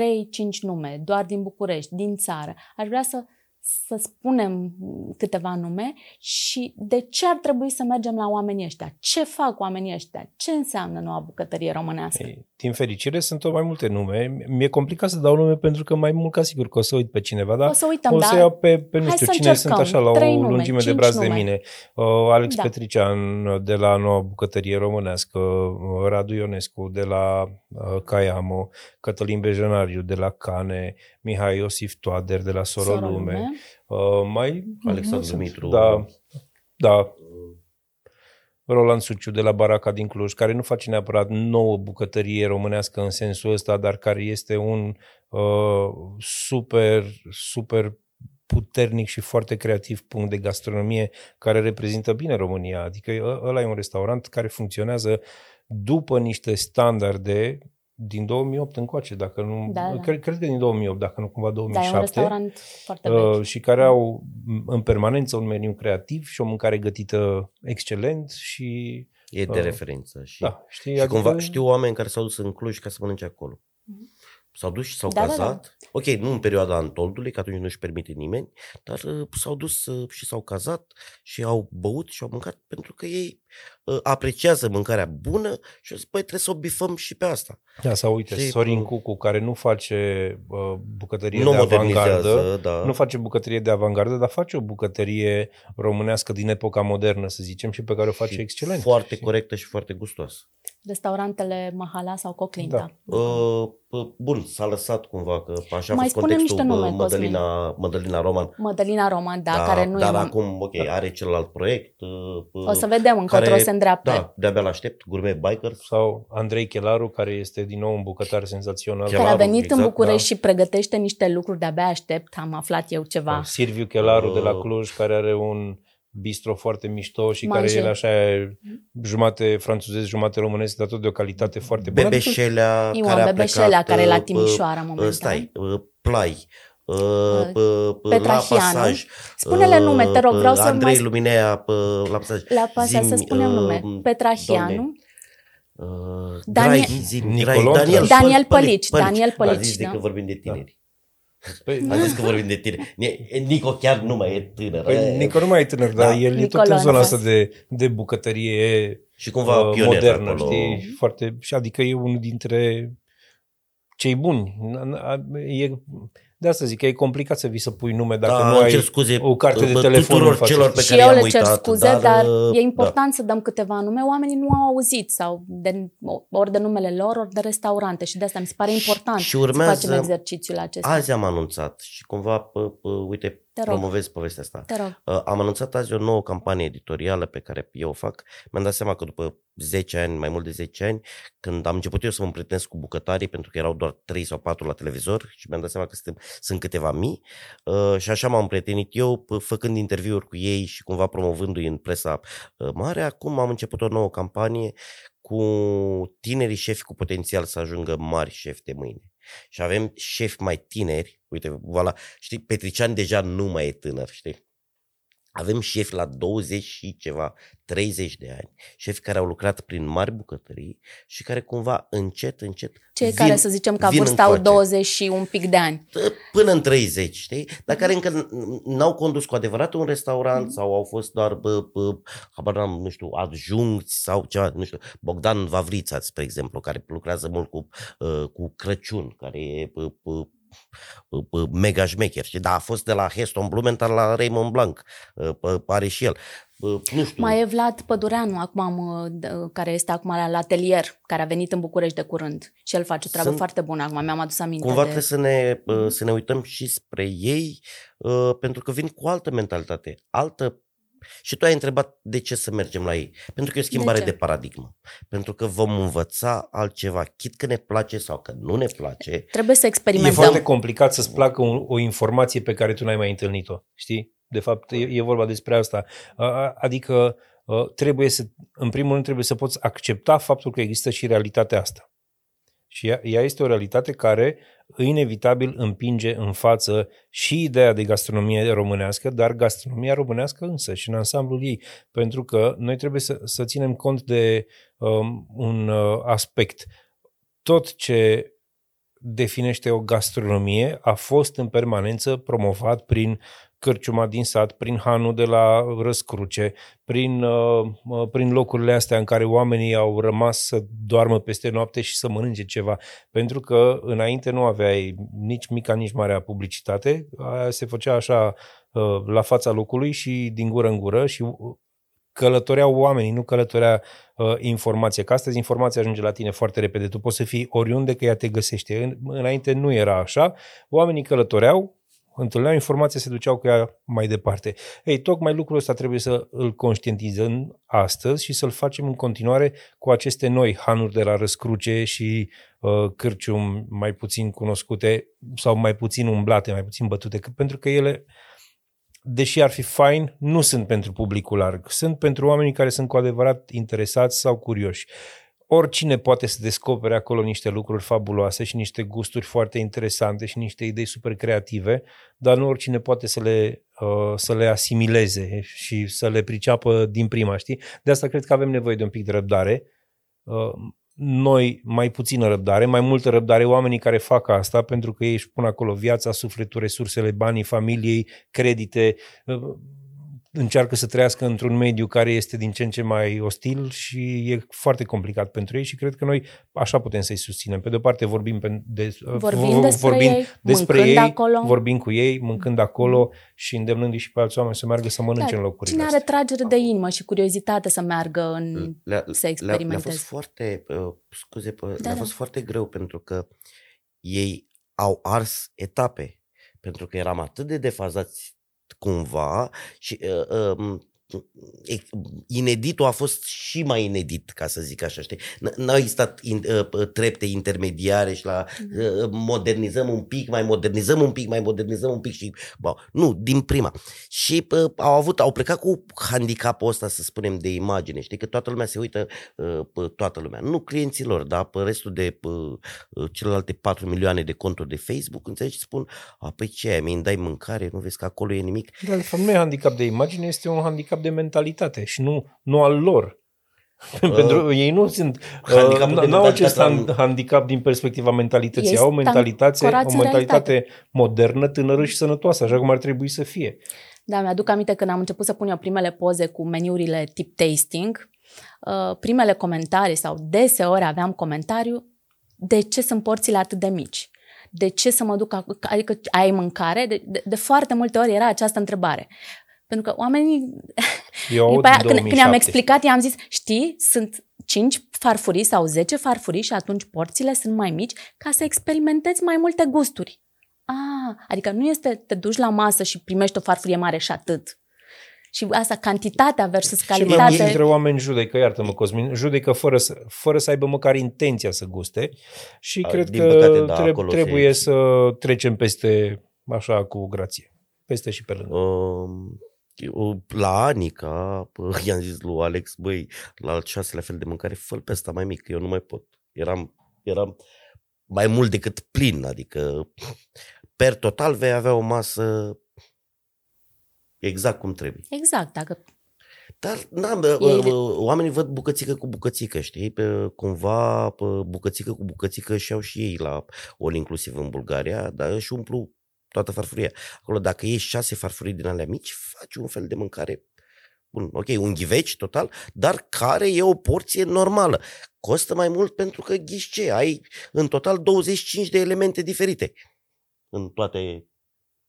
nume, doar din București, din țară. Aș vrea să, să spunem câteva nume și de ce ar trebui să mergem la oamenii ăștia? Ce fac oamenii ăștia? Ce înseamnă noua bucătărie românească? Ei, din fericire sunt tot mai multe nume. Mi-e complicat să dau nume pentru că mai mult ca sigur că o să uit pe cineva, dar o să uităm, o da? să iau pe, pe nu Hai știu să cine încercăm. sunt așa la Trei o nume, lungime de cinci braț de nume. mine. Uh, Alex Da. Petrician de la Noua Bucătărie Românească, uh, Radu Ionescu de la uh, Caiamo, Cătălin Bejenariu de la Cane, Mihai Iosif Toader de la Sorolume. Sorolume. Uh, mai Alexandru nu sunt. Dumitru. Da, da. Roland Suciu de la Baraca din Cluj, care nu face neapărat nouă bucătărie românească în sensul ăsta, dar care este un uh, super, super puternic și foarte creativ punct de gastronomie care reprezintă bine România. Adică ă- ăla e un restaurant care funcționează după niște standarde din 2008 încoace, dacă nu, Da, da. Cred, cred că din 2008, dacă nu cumva Da, e 2007 un restaurant foarte uh, vechi. și care au m, în permanență un meniu creativ și o mâncare gătită excelent și E de Uh, referință. Și, da, știi, și adică- cumva știu oameni care s-au dus în Cluj ca să mănânce acolo. Mhm. S-au dus și s-au Da, da, cazat. Ok, nu în perioada Antoldului, că atunci nu își permite nimeni, dar uh, s-au dus uh, și s-au cazat și au băut și au mâncat pentru că ei uh, apreciază mâncarea bună și au zis, băi, trebuie să o bifăm și pe asta. Da, sau uite, Și, Sorin uh, Cucu, care nu face uh, bucătărie nu de avangardă, modernizează, da. nu face bucătărie de avangardă, dar face o bucătărie românească din epoca modernă, să zicem, și pe care o face Și excelent. Foarte Și- corectă și foarte gustoasă. Restaurantele Mahala sau Coclinta. Da. Uh, p- bun, s-a lăsat cumva că așa a Mai fost spunem contextul niște uh, nume, Mădălina, Mădălina Roman. Mădălina Roman, da, care nu dar e... acum, ok, are celălalt proiect. uh, O să vedem încotro care- se îndreaptă. Da, de-abia l-aștept, Gourmet Bikers. Sau Andrei Chelaru, care este din nou un bucătar senzațional. care a Chelaru, venit exact, în București da. și pregătește niște lucruri, de-abia aștept, am aflat eu ceva. Silviu Chelaru de la Uh. Cluj, care are un bistro foarte mișto și Manger. care el așa e jumate francezez, jumate românesc, dar tot de o calitate foarte bună. Bebeșelea Ioan care a Bebeșelea, plecat, care e la uh, Timișoara uh, momentan. Stai, uh, Plai, uh, Uh, uh, la Petrahianu. pasaj. Spune-le nume, te rog, vreau uh, să Andrei mai... Luminea uh, la pasaj. La pasă să Zi-mi, spunem uh, nume. doamne, Petrahianu, Uh, Daniel- Grai, zi, Nicolon, Grai, Daniel, Daniel Păl- Pălici, Daniel A Pălici, zis de da. că vorbim de tineri. Păi, A zis că vorbim de tineri. Ni- Nico chiar nu mai e tânăr. Păi, e- Nico nu mai e tânăr, dar Da. el e tot Nicolon, în zona da. asta de, de bucătărie și cumva uh, pioner modernă, acolo. știi? Foarte, și adică e unul dintre cei buni. N- n- E, de asta zic că e complicat să vii să pui nume dacă da, nu îmi ai cer scuze o carte de bă, telefon în tuturor față. celor pe și care eu i-am le cer uitat, scuze, dar, dar, uh, e important să dăm câteva nume. Oamenii nu au auzit sau de, ori de numele lor, ori de restaurante și de asta mi se pare important Și urmează- să facem exercițiul acesta. Azi am anunțat și cumva, pă, pă, uite, Te rog. promovez povestea asta. Te rog. Uh, Am anunțat azi o nouă campanie editorială pe care eu o fac. Mi-am dat seama că după 10 ani, mai mult de 10 ani, când am început eu să mă împrietenesc cu bucătarii, pentru că erau doar 3 sau 4 la televizor și mi-am dat seama că suntem, sunt câteva mii uh, și așa m-am împrietenit eu, p- făcând interviuri cu ei și cumva promovându-i în presa uh, mare. Acum am început o nouă campanie cu tinerii șefi cu potențial să ajungă mari șefi de mâine. Și avem șefi mai tineri, uite, voilà, știi, Petrician deja nu mai e tânăr, știi? Avem șefi la 20 și ceva, 30 de ani, șefi care au lucrat prin mari bucătării și care cumva încet, încet Cei vin, care, să zicem, ca vin vârsta au încoace. 20 și un pic de ani. până în 30, știi? Dar Mhm. care încă n- n-au condus cu adevărat un restaurant sau au fost doar, bă, bă, habar n-am, nu știu, adjuncți sau ceva, nu știu, Bogdan Vavrița, spre exemplu, care lucrează mult cu, uh, cu Crăciun, care e bă, bă, bă, bă, mega șmecher, știi? Dar a fost de la Heston Blumenthal la Raymond Blanc, uh, bă, are și el. Bă, nu știu. Mai e Vlad Pădureanu, acum, am, d- care este acum la atelier, care a venit în București de curând. Și el face o treabă Sunt- foarte bună acum, mi-am adus aminte Cumva de... trebuie să ne, Mhm. uh, să ne uităm și spre ei, uh, pentru că vin cu altă mentalitate, altă și tu ai întrebat de ce să mergem la ei. Pentru că e o schimbare ce? de, de paradigmă. Pentru că vom învăța altceva, chit că ne place sau că nu ne place. Trebuie să E experimentăm. foarte complicat să-ți placă un, o informație pe care tu n-ai mai întâlnit-o, știi? De fapt, e, e vorba despre asta. A- a- Adică a, trebuie să, în primul rând, trebuie să poți accepta faptul că există și realitatea asta. Și ea, ea este o realitate care inevitabil împinge în față și ideea de gastronomie românească, dar gastronomia românească însă și în ansamblul ei. Pentru că noi trebuie să, să ținem cont de um, un uh, aspect. Tot ce definește o gastronomie a fost în permanență promovat prin cărciuma din sat, prin hanul de la Răscruce, prin, uh, uh, prin locurile astea în care oamenii au rămas să doarmă peste noapte și să mănânce ceva. Pentru că înainte nu aveai nici mica, nici marea publicitate. Aia se făcea așa uh, la fața locului și din gură în gură și uh, călătoreau oamenii, nu călătorea uh, informația. Că astăzi informația ajunge la tine foarte repede. Tu poți să fii oriunde că ea te găsește. În, înainte nu era așa. Oamenii călătoreau, întâlneau informația, se duceau cu ea mai departe. Ei, tocmai lucrul ăsta trebuie să îl conștientizăm astăzi și să-l facem în continuare cu aceste noi hanuri de la răscruce și uh, cârciumi mai puțin cunoscute sau mai puțin umblate, mai puțin bătute, că- pentru că ele deși ar fi fain, nu sunt pentru publicul larg. Sunt pentru oamenii care sunt cu adevărat interesați sau curioși. Oricine poate să descopere acolo niște lucruri fabuloase și niște gusturi foarte interesante și niște idei super creative, dar nu oricine poate să le, uh, să le asimileze și să le priceapă din prima, știi? De asta cred că avem nevoie de un pic de răbdare. Uh, noi mai puțină răbdare, mai multă răbdare oamenii care fac asta pentru că ei își pun acolo viața, sufletul, resursele, banii familiei, credite, uh, încearcă să trăiască într-un mediu care este din ce în ce mai ostil și e foarte complicat pentru ei și cred că noi așa putem să-i susținem. Pe de o parte vorbim pe, de, Vorbim despre vorbim ei, despre mâncând ei, acolo. vorbim cu ei, mâncând acolo și îndemnându-i și pe alți oameni să meargă să mănânce în locurile Cine are astea. tragere de inimă și curiozitate să meargă în... Le-a, să le-a, le-a experimenteze. fost foarte, uh, scuze, da, Da, le-a da. fost foarte greu pentru că ei au ars etape, pentru că eram atât de defazați cumva și uh, uh, ineditul a fost și mai inedit, ca să zic așa, știi? N-au existat in, uh, trepte intermediare și la uh, modernizăm un pic, mai modernizăm un pic, mai modernizăm un pic și... Bă, nu, din prima. Și uh, au avut, au plecat cu handicapul ăsta, să spunem, de imagine, știi? Că toată lumea se uită, uh, toată lumea. Nu clienților, dar pe restul de uh, celelalte 4 milioane de conturi de Facebook, înțelegi? Spun, a, păi ce, mi dai mâncare, nu vezi că acolo e nimic? Dar, de fapt, nu e handicap de imagine, este un handicap de mentalitate și nu, nu al lor. Uh, Pentru ei nu sunt, uh, nu au acest am... handicap din perspectiva mentalității, au o mentalitate, o mentalitate realitate. modernă, tânără și sănătoasă, așa cum ar trebui să fie. Da, mi-aduc aminte când am început să pun eu primele poze cu meniurile tip tasting, uh, primele comentarii sau deseori aveam comentariu de ce sunt porțile atât de mici? De ce să mă duc, adică ai mâncare? De, de, de foarte multe ori era această întrebare. Pentru că oamenii... Eu aia, când, când i-am explicat, i-am zis, știi, sunt 5 farfurii sau 10 farfurii și atunci porțile sunt mai mici ca să experimentezi mai multe gusturi. Ah, adică nu este te duci la masă și primești o farfurie mare și atât. Și asta, cantitatea versus calitate. Și mai mulți dintre oameni judecă, iartă-mă Cosmin, judecă fără să, fără să aibă măcar intenția să guste și A, cred că păcate, da, treb- trebuie să trecem peste așa cu grație. Peste și pe lângă. Um, la Anica, i-am zis lui Alex, băi, la al șaselea fel de mâncare, fă pe asta mai mic, eu nu mai pot. Eram, eram mai mult decât plin, adică per total vei avea o masă exact cum trebuie. Exact, dacă dar na, e... oamenii văd bucățică cu bucățică, știi? Pe, cumva pe bucățică cu bucățică și au și ei la all inclusiv în Bulgaria, dar își umplu toată farfuria. Acolo dacă iei șase farfurii din alea mici, faci un fel de mâncare Bun, ok, un ghiveci total, dar care e o porție normală. Costă mai mult pentru că ghiși ce? Ai în total 25 de elemente diferite în toate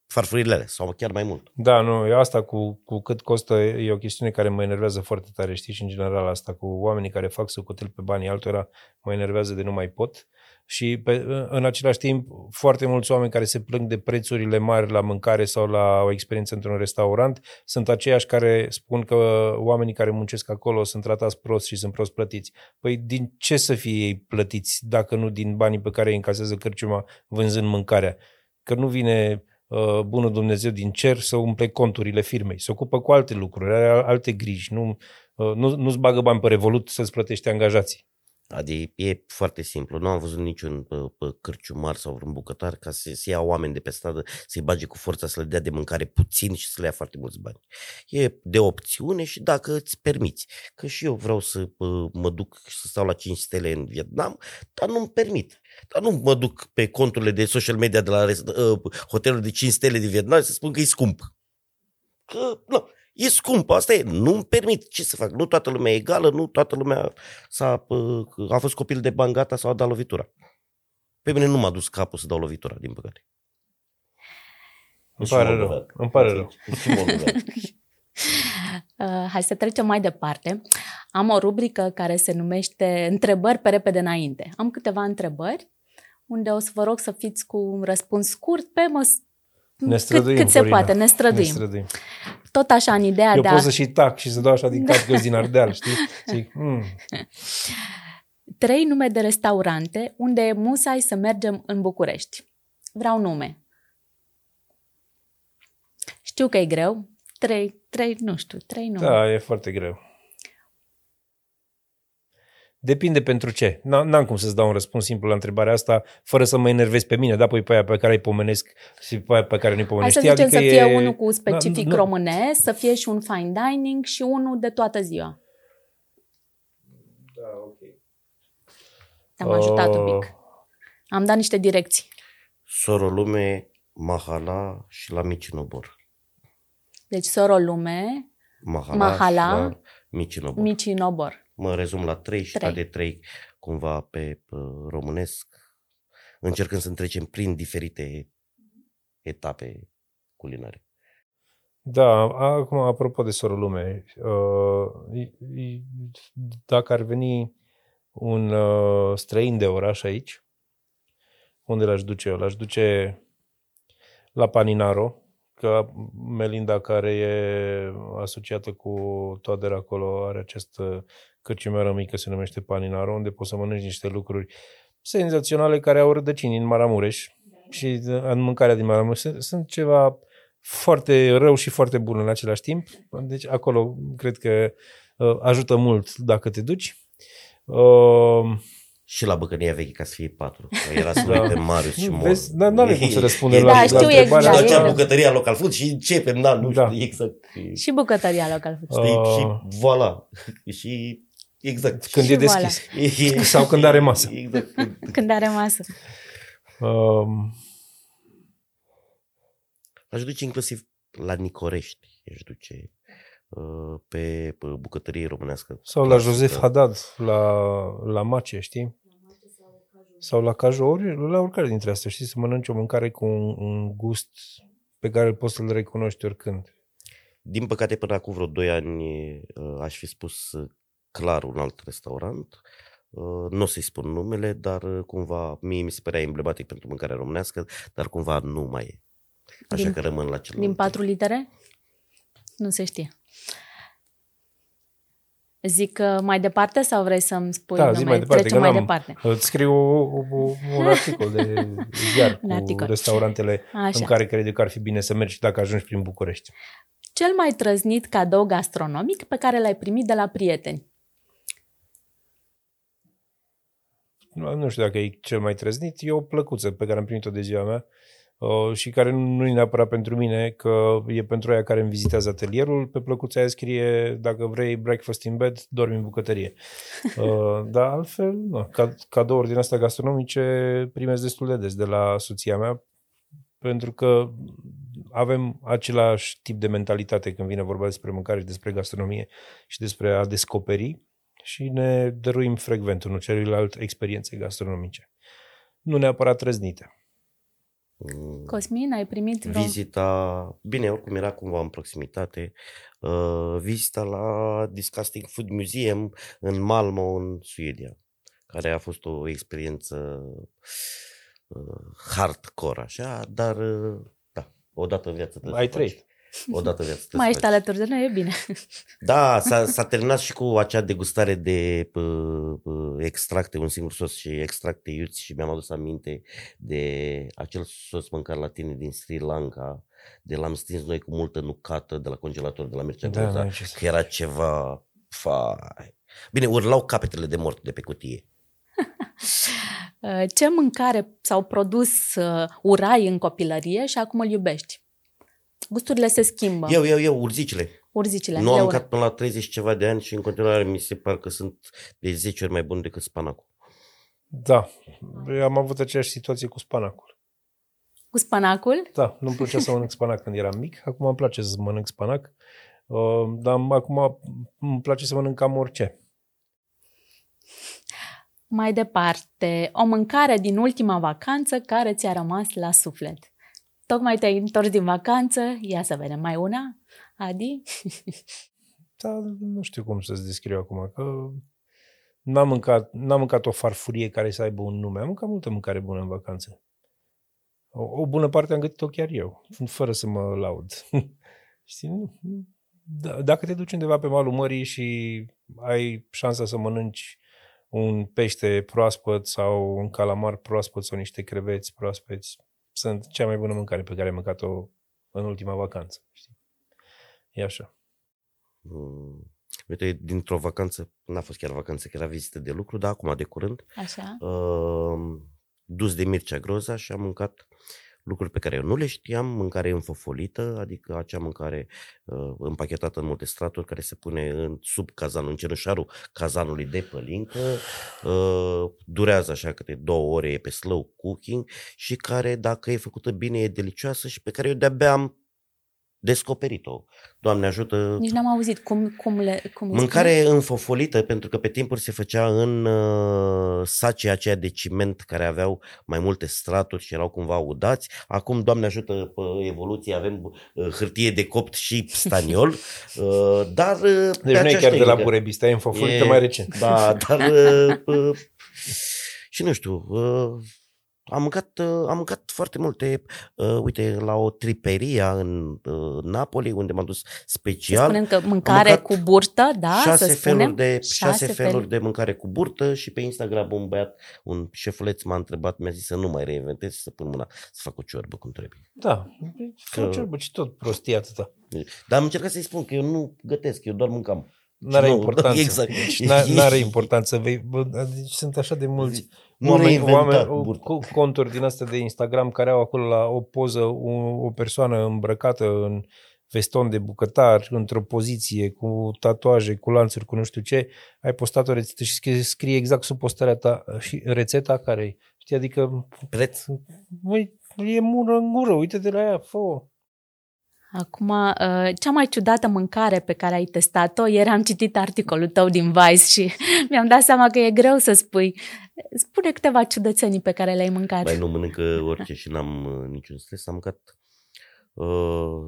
farfurile alea, sau chiar mai mult. Da, nu, eu asta cu, cu cât costă e o chestiune care mă enervează foarte tare, știi, și în general asta cu oamenii care fac socotel pe banii altora mă enervează de nu mai pot și pe, în același timp foarte mulți oameni care se plâng de prețurile mari la mâncare sau la o experiență într-un restaurant sunt aceiași care spun că oamenii care muncesc acolo sunt tratați prost și sunt prost plătiți. Păi din ce să fie ei plătiți dacă nu din banii pe care îi încasează cărciuma vânzând mâncarea? Că nu vine uh, bunul Dumnezeu din cer să umple conturile firmei, se ocupă cu alte lucruri, are alte griji, nu, uh, nu, nu-ți bagă bani pe Revolut să-ți plătești angajații. Adică e foarte simplu. Nu am văzut niciun pe, pe cârciumar sau vreun bucătar ca să se ia oameni de pe stradă, să-i bage cu forța, să le dea de mâncare puțin și să le ia foarte mulți bani. E de opțiune și dacă îți permiți. Că și eu vreau să mă duc să stau la 5 stele în Vietnam, dar nu-mi permit. Dar nu mă duc pe conturile de social media de la uh, hotelul de 5 stele de Vietnam să spun că e scump. Că, nu E scump, asta e. Nu-mi permit ce să fac. Nu toată lumea e egală, nu toată lumea s-a, a fost copil de bani gata sau a dat lovitura. Pe mine nu m-a dus capul să dau lovitura, din păcate. Îmi pare rău. Îmi pare rău. Uh, hai să trecem mai departe. Am o rubrică care se numește Întrebări pe repede înainte. Am câteva întrebări unde o să vă rog să fiți cu un răspuns scurt pe măs- ne străduim, cât, cât se poate, ne străduim. ne străduim. Tot așa, în ideea Eu de pot a... să și tac și să dau așa din cap că din Ardeal, știi? Zic, mm. Trei nume de restaurante unde e musai să mergem în București. Vreau nume. Știu că e greu. Trei, trei, nu știu, trei nume. Da, e foarte greu. Depinde pentru ce. N-am cum să-ți dau un răspuns simplu la întrebarea asta, fără să mă enervezi pe mine, da, păi pe aia pe care îi pomenesc și pe aia pe care nu-i pomenești. Hai să zicem adică să fie e... unul cu specific na, românesc, să fie și un fine dining și unul de toată ziua. Da, ok. Te-am ajutat uh... un pic. Am dat niște direcții. Sorolume, Mahala și la Micinobor. Deci Sorolume, Mahala, Mahala Micinobor. Micinobor mă rezum la trei și de trei cumva pe, pe românesc, încercând să trecem prin diferite etape culinare. Da, acum apropo de soră lume, uh, dacă ar veni un uh, străin de oraș aici, unde l-aș duce eu? L-aș duce la Paninaro, că Melinda, care e asociată cu Toader acolo, are această cărciumeară mică, se numește Paninaro, unde poți să mănânci niște lucruri senzaționale care au rădăcini în Maramureș și în mâncarea din Maramureș. Sunt, sunt ceva foarte rău și foarte bun în același timp. Deci acolo cred că uh, ajută mult dacă te duci. Uh, și la băcănia veche ca să fie patru. Era să da. pe Marius și Mor. Vezi, dar nu avem cum să răspundem Da, la, știu la întrebare. exact. Exact, Da, la bucătăria local food și începem, da, nu Da. știu exact. Și bucătăria local food. Știi? Uh. Și voilà. Și exact. Când Și e voilà. deschis. Sau când are masă. Exact. Când are masă. Um, Aș duce inclusiv la Nicorești. Aș duce uh, pe pe bucătărie românească. sau la clasică. Josef Haddad, la, la Mace, știi? Sau la Caju, ori, la oricare dintre astea, știi? Să mănânci o mâncare cu un, un gust pe care poți să-l recunoști oricând. Din păcate, până acum vreo 2 ani uh, aș fi spus uh, clar un alt restaurant. Uh, Nu o să-i spun numele, dar uh, cumva mie mi se părea emblematic pentru mâncarea românească, dar cumva nu mai e. Așa Din- că rămân la cel Din patru litere? Nu se știe. Zic uh, mai departe sau vrei să-mi spui Da, nume? zi mai departe, Trecem că mai n-am- departe. Îți scriu o- o- un articol de ziar Un cu articol. restaurantele Așa. în care crede că ar fi bine să mergi dacă ajungi prin București. Cel mai trăznit cadou gastronomic pe care l-ai primit de la prieteni. Nu nu știu dacă e cel mai trăznit, e o plăcuță pe care am primit-o de ziua mea uh, și care nu nu e neapărat pentru mine, că e pentru aia care îmi vizitează atelierul. Pe plăcuța aia scrie, dacă vrei breakfast in bed, dormi în bucătărie. Uh, Dar altfel, nu. Ca- cadouri din astea gastronomice primesc destul de des de la soția mea, pentru că avem același tip de mentalitate când vine vorba despre mâncare și despre gastronomie și despre a descoperi și ne dăruim frecvent unul celuilalt experiențe gastronomice. Nu neapărat răznite. Mm. Cosmin, ai primit vreo... Vizita, bine, oricum era cumva în proximitate, uh, vizita la Disgusting Food Museum în Malmö, în Suedia, care a fost o experiență uh, hardcore, așa, dar, uh, da, odată în viață trebuie Ai să faci. trăit. Odată în viață trebuie Mai să ești faci. alături de noi, e bine. Da, s-a, s-a terminat și cu acea degustare de p- p- extracte, un singur sos și extracte iuți și mi-am adus aminte de acel sos mâncat la tine din Sri Lanka, de l-am stins noi cu multă nucată de la congelator de la Mircea Da, Groza, n-ai ce să- că era ceva... Fai. Bine, urlau capetele de mort de pe cutie. Uh, Ce mâncare sau produs uh, urai în copilărie și acum îl iubești? Gusturile se schimbă. Eu, eu, eu, urzicile. Urzicile. Nu le am urai. mâncat până la 30 și ceva de ani și în continuare mi se par că sunt de 10 ori mai bun decât spanacul. Da, eu am avut aceeași situație cu spanacul. Cu spanacul? Da, nu-mi plăcea să mănânc spanac când eram mic, acum îmi place să mănânc spanac, uh, dar acum îmi place să mănânc cam orice. Mai departe, o mâncare din ultima vacanță care ți-a rămas la suflet. Tocmai te-ai întors din vacanță, ia să vedem mai una, Adi? Dar nu știu cum să-ți descriu acum, că n-am mâncat, n-am mâncat o farfurie care să aibă un nume. Am mâncat multă mâncare bună în vacanță. O, o bună parte am gătit-o chiar eu, fără să mă laud. Știi, nu- nu- da, dacă te duci undeva pe malul mării și ai șansa să mănânci un pește proaspăt sau un calamar proaspăt sau niște creveți proaspeți, sunt cea mai bună mâncare pe care am mâncat-o în ultima vacanță. Știi? E așa. Mm. Uite, dintr-o vacanță, n-a fost chiar vacanță, că era vizită de lucru, dar acum de curând, Așa? uh, dus de Mircea Groza și am mâncat lucruri pe care eu nu le știam, mâncare înfofolită, adică acea mâncare uh, împachetată în multe straturi care se pune în, sub cazanul, în cenușarul cazanului de pălincă, uh, durează așa câte două ore, e pe slow cooking și care, dacă e făcută bine, e delicioasă și pe care eu de-abia am descoperit-o. Doamne ajută, Nici n-am auzit cum, cum le... Cum îi Mâncare înfofolită, pentru că pe timpuri se făcea în uh, saci aceia de ciment care aveau mai multe straturi și erau cumva udați. Acum, Doamne ajută, pe evoluție avem uh, hârtie de copt și staniol, uh, dar... Uh, pe Deci nu e aceeași chiar de la tehnică. Burebista, e înfăfurită E- mai recent. Da, dar... Uh, uh, și nu știu, uh, am mâncat, uh, am mâncat foarte multe, uh, uite, la o triperia în uh, Napoli, unde m-am dus Să special. spunem că mâncare mâncat cu burtă, da? șase să spunem. feluri de, șase, Șase feluri feluri. de mâncare cu burtă și pe Instagram un băiat, un șefuleț m-a întrebat, mi-a zis să nu mai reinventez și să pun mâna să fac o ciorbă cum trebuie. Da, Că- că... cel și tot prostie atâta. Dar am încercat să-i spun că eu nu gătesc, eu doar mâncam. N-are Nu, importanță. exact. Deci n- n-are importanță. Vei, bă, deci sunt așa de mulți Nu oameni, reinventat oameni burta. cu conturi din astea de Instagram care au acolo la o poză o, o persoană îmbrăcată în veston de bucătar, într-o poziție, cu tatuaje, cu lanțuri, cu nu știu ce, ai postat o rețetă și scrie, scrie exact sub postarea ta și rețeta care e. Știi, adică, Preț. băi, e mură în gură, uite-te la ea, fă Acum, uh, cea mai ciudată mâncare pe care ai testat-o, ieri am citit articolul tău din Vice și mi-am dat seama că e greu să spui. Spune câteva ciudățenii pe care le-ai mâncat. Mai nu mănâncă orice și n-am uh, niciun stres. Am mâncat Uh,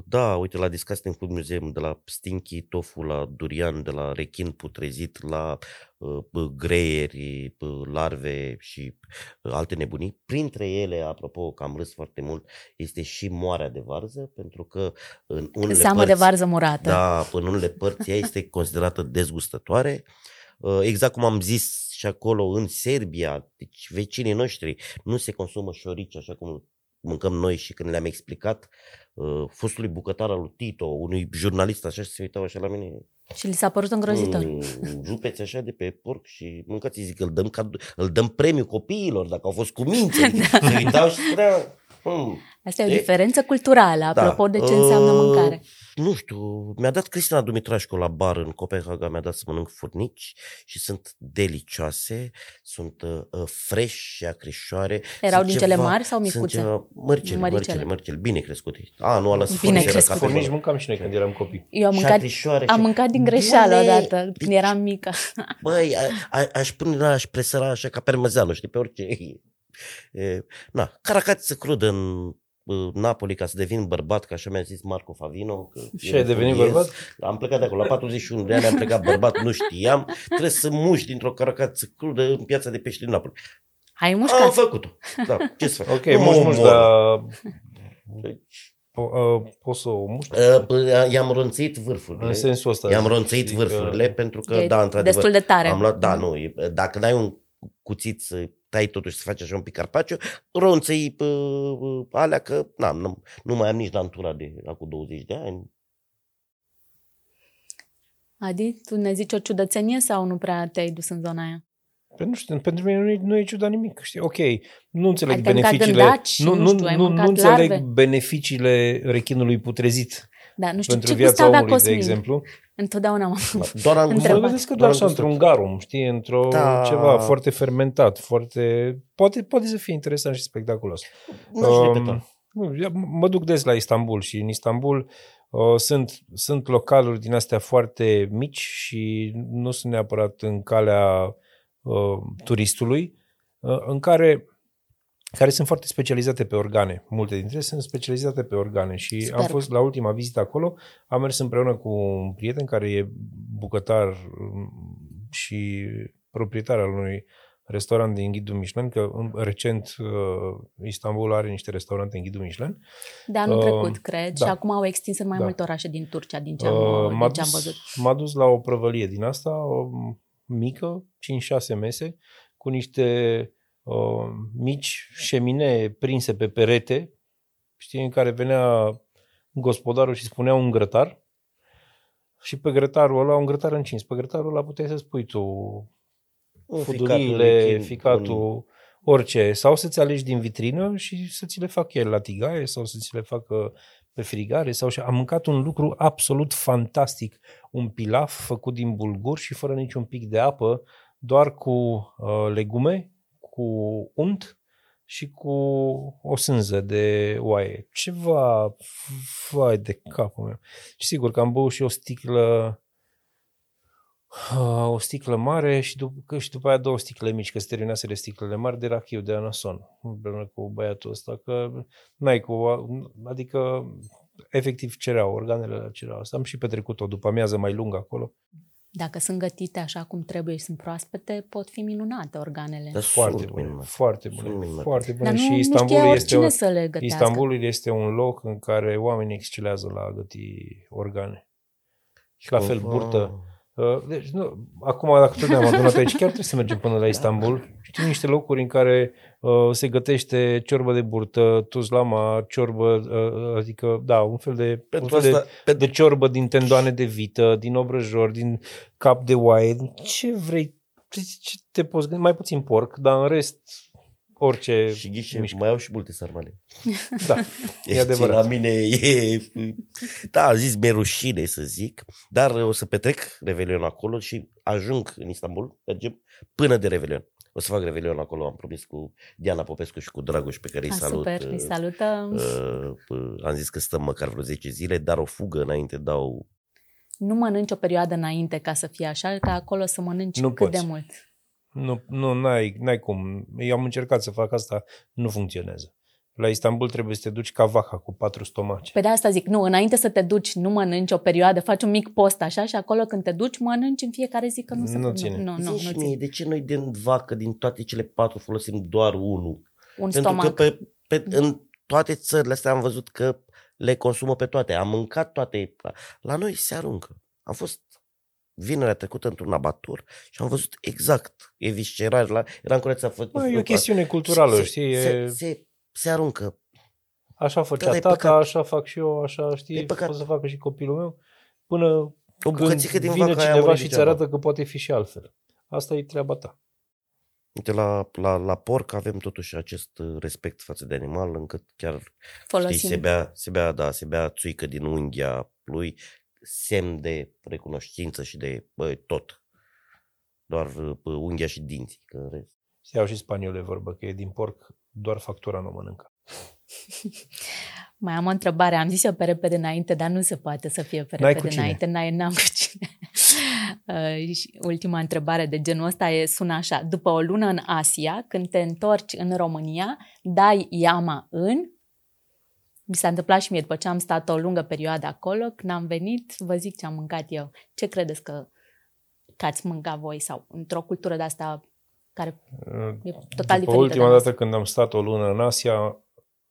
da, uite, la Disgusting Food Museum, de la stinky tofu la durian, de la rechin putrezit la uh, bă, greieri, bă, larve și uh, alte nebunii. Printre ele, apropo, că am râs foarte mult, este și moarea de varză, pentru că în unele Seamă părți, de varză murată. Da, în unele părți ea este considerată dezgustătoare. Uh, Exact cum am zis și acolo în Serbia, deci vecinii noștri nu se consumă șorici așa cum mâncăm noi și când le-am explicat uh, fostului bucătar al lui Tito, unui jurnalist așa și se uitau așa la mine, Și li s-a părut îngrozitor. mm, rupeți așa de pe porc și mâncați, zic, îl dăm, cad- îl dăm premiu copiilor dacă au fost cu minte. Da. Se uitau și spuneau, mm, Asta e o E- diferență culturală, apropo de ce înseamnă Uh, mâncare. Nu știu, mi-a dat Cristina Dumitrașcu la bar în Copenhaga, mi-a dat să mănânc furnici și sunt delicioase, sunt uh, uh, fresh și acrișoare. Erau sunt din cele ceva- mari sau Sunt micuțe? ceva, mărcele, Măricele. măricele, măricele, bine crescute. A, nu, ăla Bine bine crescute. Furnici mâncam și noi când eram copii. Eu am și mâncat, acrișoare. am și- mâncat din greșeală Bune! odată, când Deci, eram mică. Băi, a, a, aș pune la, aș presăra așa ca parmezeanul, știi, pe orice. E, na, caracață crudă în uh, Napoli ca să devin bărbat, că așa mi-a zis Marco Favino. Că Și eu ai devenit refugiez. bărbat? Am plecat de acolo, la 41 de ani am plecat bărbat, nu știam. Trebuie să muști dintr-o caracață crudă în piața de pești din Napoli. Ai Am mușcat. făcut-o. Da, ce să fac? Ok, Nu mă muș, muș, omor. dar Deci, po- uh, poți să o muști? uh, bă, i-am ronțit vârfurile. În sensul ăsta. I-am ronțit Știi că- vârfurile pentru că, E da, într-adevăr, destul de tare. Am luat, da, nu, e- dacă n-ai un cuțit să tai totuși să faci așa un pic carpaciu, ronțăi pe alea că na, nu, nu mai am nici dantura de acum 20 de ani. Adi, tu ne zici o ciudățenie sau nu prea te-ai dus în zona aia? Păi nu știu, pentru mine nu e, nu e ciudat nimic. Știi? Ok, nu înțeleg Adică ai mâncat beneficiile. gândaci, nu, nu nu, știu, ai nu, mâncat nu înțeleg larve? beneficiile rechinului putrezit Da, nu știu pentru ce viața gust avea omului, Cosmin. de exemplu. Întotdeauna am Doar am Mă Întrebat. gândesc că doar am așa gustat. într-un garum, știi, într-o Da. ceva foarte fermentat, foarte... Poate, poate să fie interesant și spectaculos. Nu știu Um, nu, eu mă duc des la Istanbul și în Istanbul uh, sunt, sunt localuri din astea foarte mici și nu sunt neapărat în calea uh, turistului, uh, în care care sunt foarte specializate pe organe. Multe dintre ele sunt specializate pe organe și Super. am fost la ultima vizită acolo, am mers împreună cu un prieten care e bucătar um, și proprietar al unui restaurant din ghidul Michelin, că um, recent uh, Istanbul are niște restaurante în ghidul Michelin. de anul Um, trecut, cred, da. și acum au extins în mai Da. multe orașe din Turcia, din ce am, Uh, din m-a, ce am dus, văzut. m-a dus la o prăvălie din asta, o mică, 5-6 mese, cu niște uh, mici șeminee prinse pe perete, știi, în care venea gospodarul și spunea un grătar și pe grătarul ăla, un grătar încins, pe grătarul ăla puteai să spui tu Un fuduriile, ficatul, ficatul, orice, sau să-ți alegi din vitrină și să ți le facă el la tigaie sau să ți le facă pe frigare sau și am mâncat un lucru absolut fantastic, un pilaf făcut din bulgur și fără niciun pic de apă, doar cu uh, legume, cu unt și cu o sânză de oaie. Ceva, vai de capul meu. Și sigur că am băut și o sticlă Ah, o sticlă mare și după, și după aia două sticle mici, că se terminase de sticlele mari de rachiu de anason, împreună cu băiatul ăsta, că n-ai cu, adică efectiv cereau, organele la cereau asta. Am și petrecut o după amiază mai lungă acolo. Dacă sunt gătite așa cum trebuie și sunt proaspete, pot fi minunate organele. Dar Foarte sunt bune, minunate. foarte Sunt bune, minunate. foarte bune. Dar nu, și nu Istanbulul știe este, oricine un, să le gătească. Istanbulul este un loc în care oamenii excelează la a găti organe. Și la fel, Cumva- burtă. Uh, Deci, nu, acum, dacă tot ne-am adunat aici, chiar trebuie să mergem până la Istanbul. Știi niște locuri în care uh, se gătește ciorbă de burtă, tuzlama, ciorbă, uh, adică, da, un fel de, Pentru un fel asta, de, de ciorbă din tendoane de vită, din obrăjor, din cap de oaie, din ce vrei, ce, ce te poți gândi, mai puțin porc, dar în rest, orice și ghișe, mișcă. mai au și multe sarmale. Da, Deci, e adevărat. La mine e... Da, am zis, mi-e rușine să zic, dar o să petrec Revelion acolo și ajung în Istanbul, mergem până de Revelion. O să fac Revelion acolo, am promis cu Diana Popescu și cu Dragoș pe care îi Ah, salut. super, îi uh, salutăm. uh, uh, am zis că stăm măcar vreo 10 zile, dar o fugă înainte dau... Nu mănânci o perioadă înainte ca să fie așa, ca acolo să mănânci Nu cât poți. de mult. Nu, nu n-ai, n-ai cum. Eu am încercat să fac asta, nu funcționează. La Istanbul trebuie să te duci ca vaca cu patru stomaci. Pe de asta zic, nu, înainte să te duci, nu mănânci o perioadă, faci un mic post așa și acolo când te duci, mănânci în fiecare zi că nu se Nu nu, ține. nu, nu, Zi nu și ține. mie, de ce noi din vacă, din toate cele patru, folosim doar unul? Un Pentru stomac. că pe, pe, în toate țările astea am văzut că le consumă pe toate. Am mâncat toate. La noi se aruncă. Am fost vinerea trecută într-un abatur și am văzut exact eviscerare. La, eram curăț să fă, Bă, e o chestiune culturală, se, știi? Se, E, se, se aruncă. așa făcea Dar e tata, păcat. așa fac și eu, așa E știi, păcat. pot să facă și copilul meu. Până O când bucățică din vine vacă aia a cineva murit și îți degeaba. arată că poate fi și altfel. Asta e treaba ta. Uite, la, la, la porc avem totuși acest uh, respect față de animal, încât chiar știi, Folosim. se bea, se bea, da, se bea țuică din unghia lui, semn de recunoștință și de bă, tot. Doar uh, unghia și dinții. Că în rest. Se iau și spaniole vorbă că e din porc, doar factura nu mănâncă. Mai am o întrebare, am zis eu pe repede înainte, dar nu se poate să fie pe N-ai repede cu cine. înainte, n-ai, n-am cu cine. Uh, și ultima întrebare de genul ăsta e, sună așa. După o lună în Asia, când te întorci în România, dai iama în... Mi s-a întâmplat și mie după ce am stat o lungă perioadă acolo, când am venit, vă zic ce am mâncat eu. Ce credeți că, că ați mâncat voi sau într-o cultură de asta care e total După diferită ultima de dată noastră? când am stat o lună în Asia,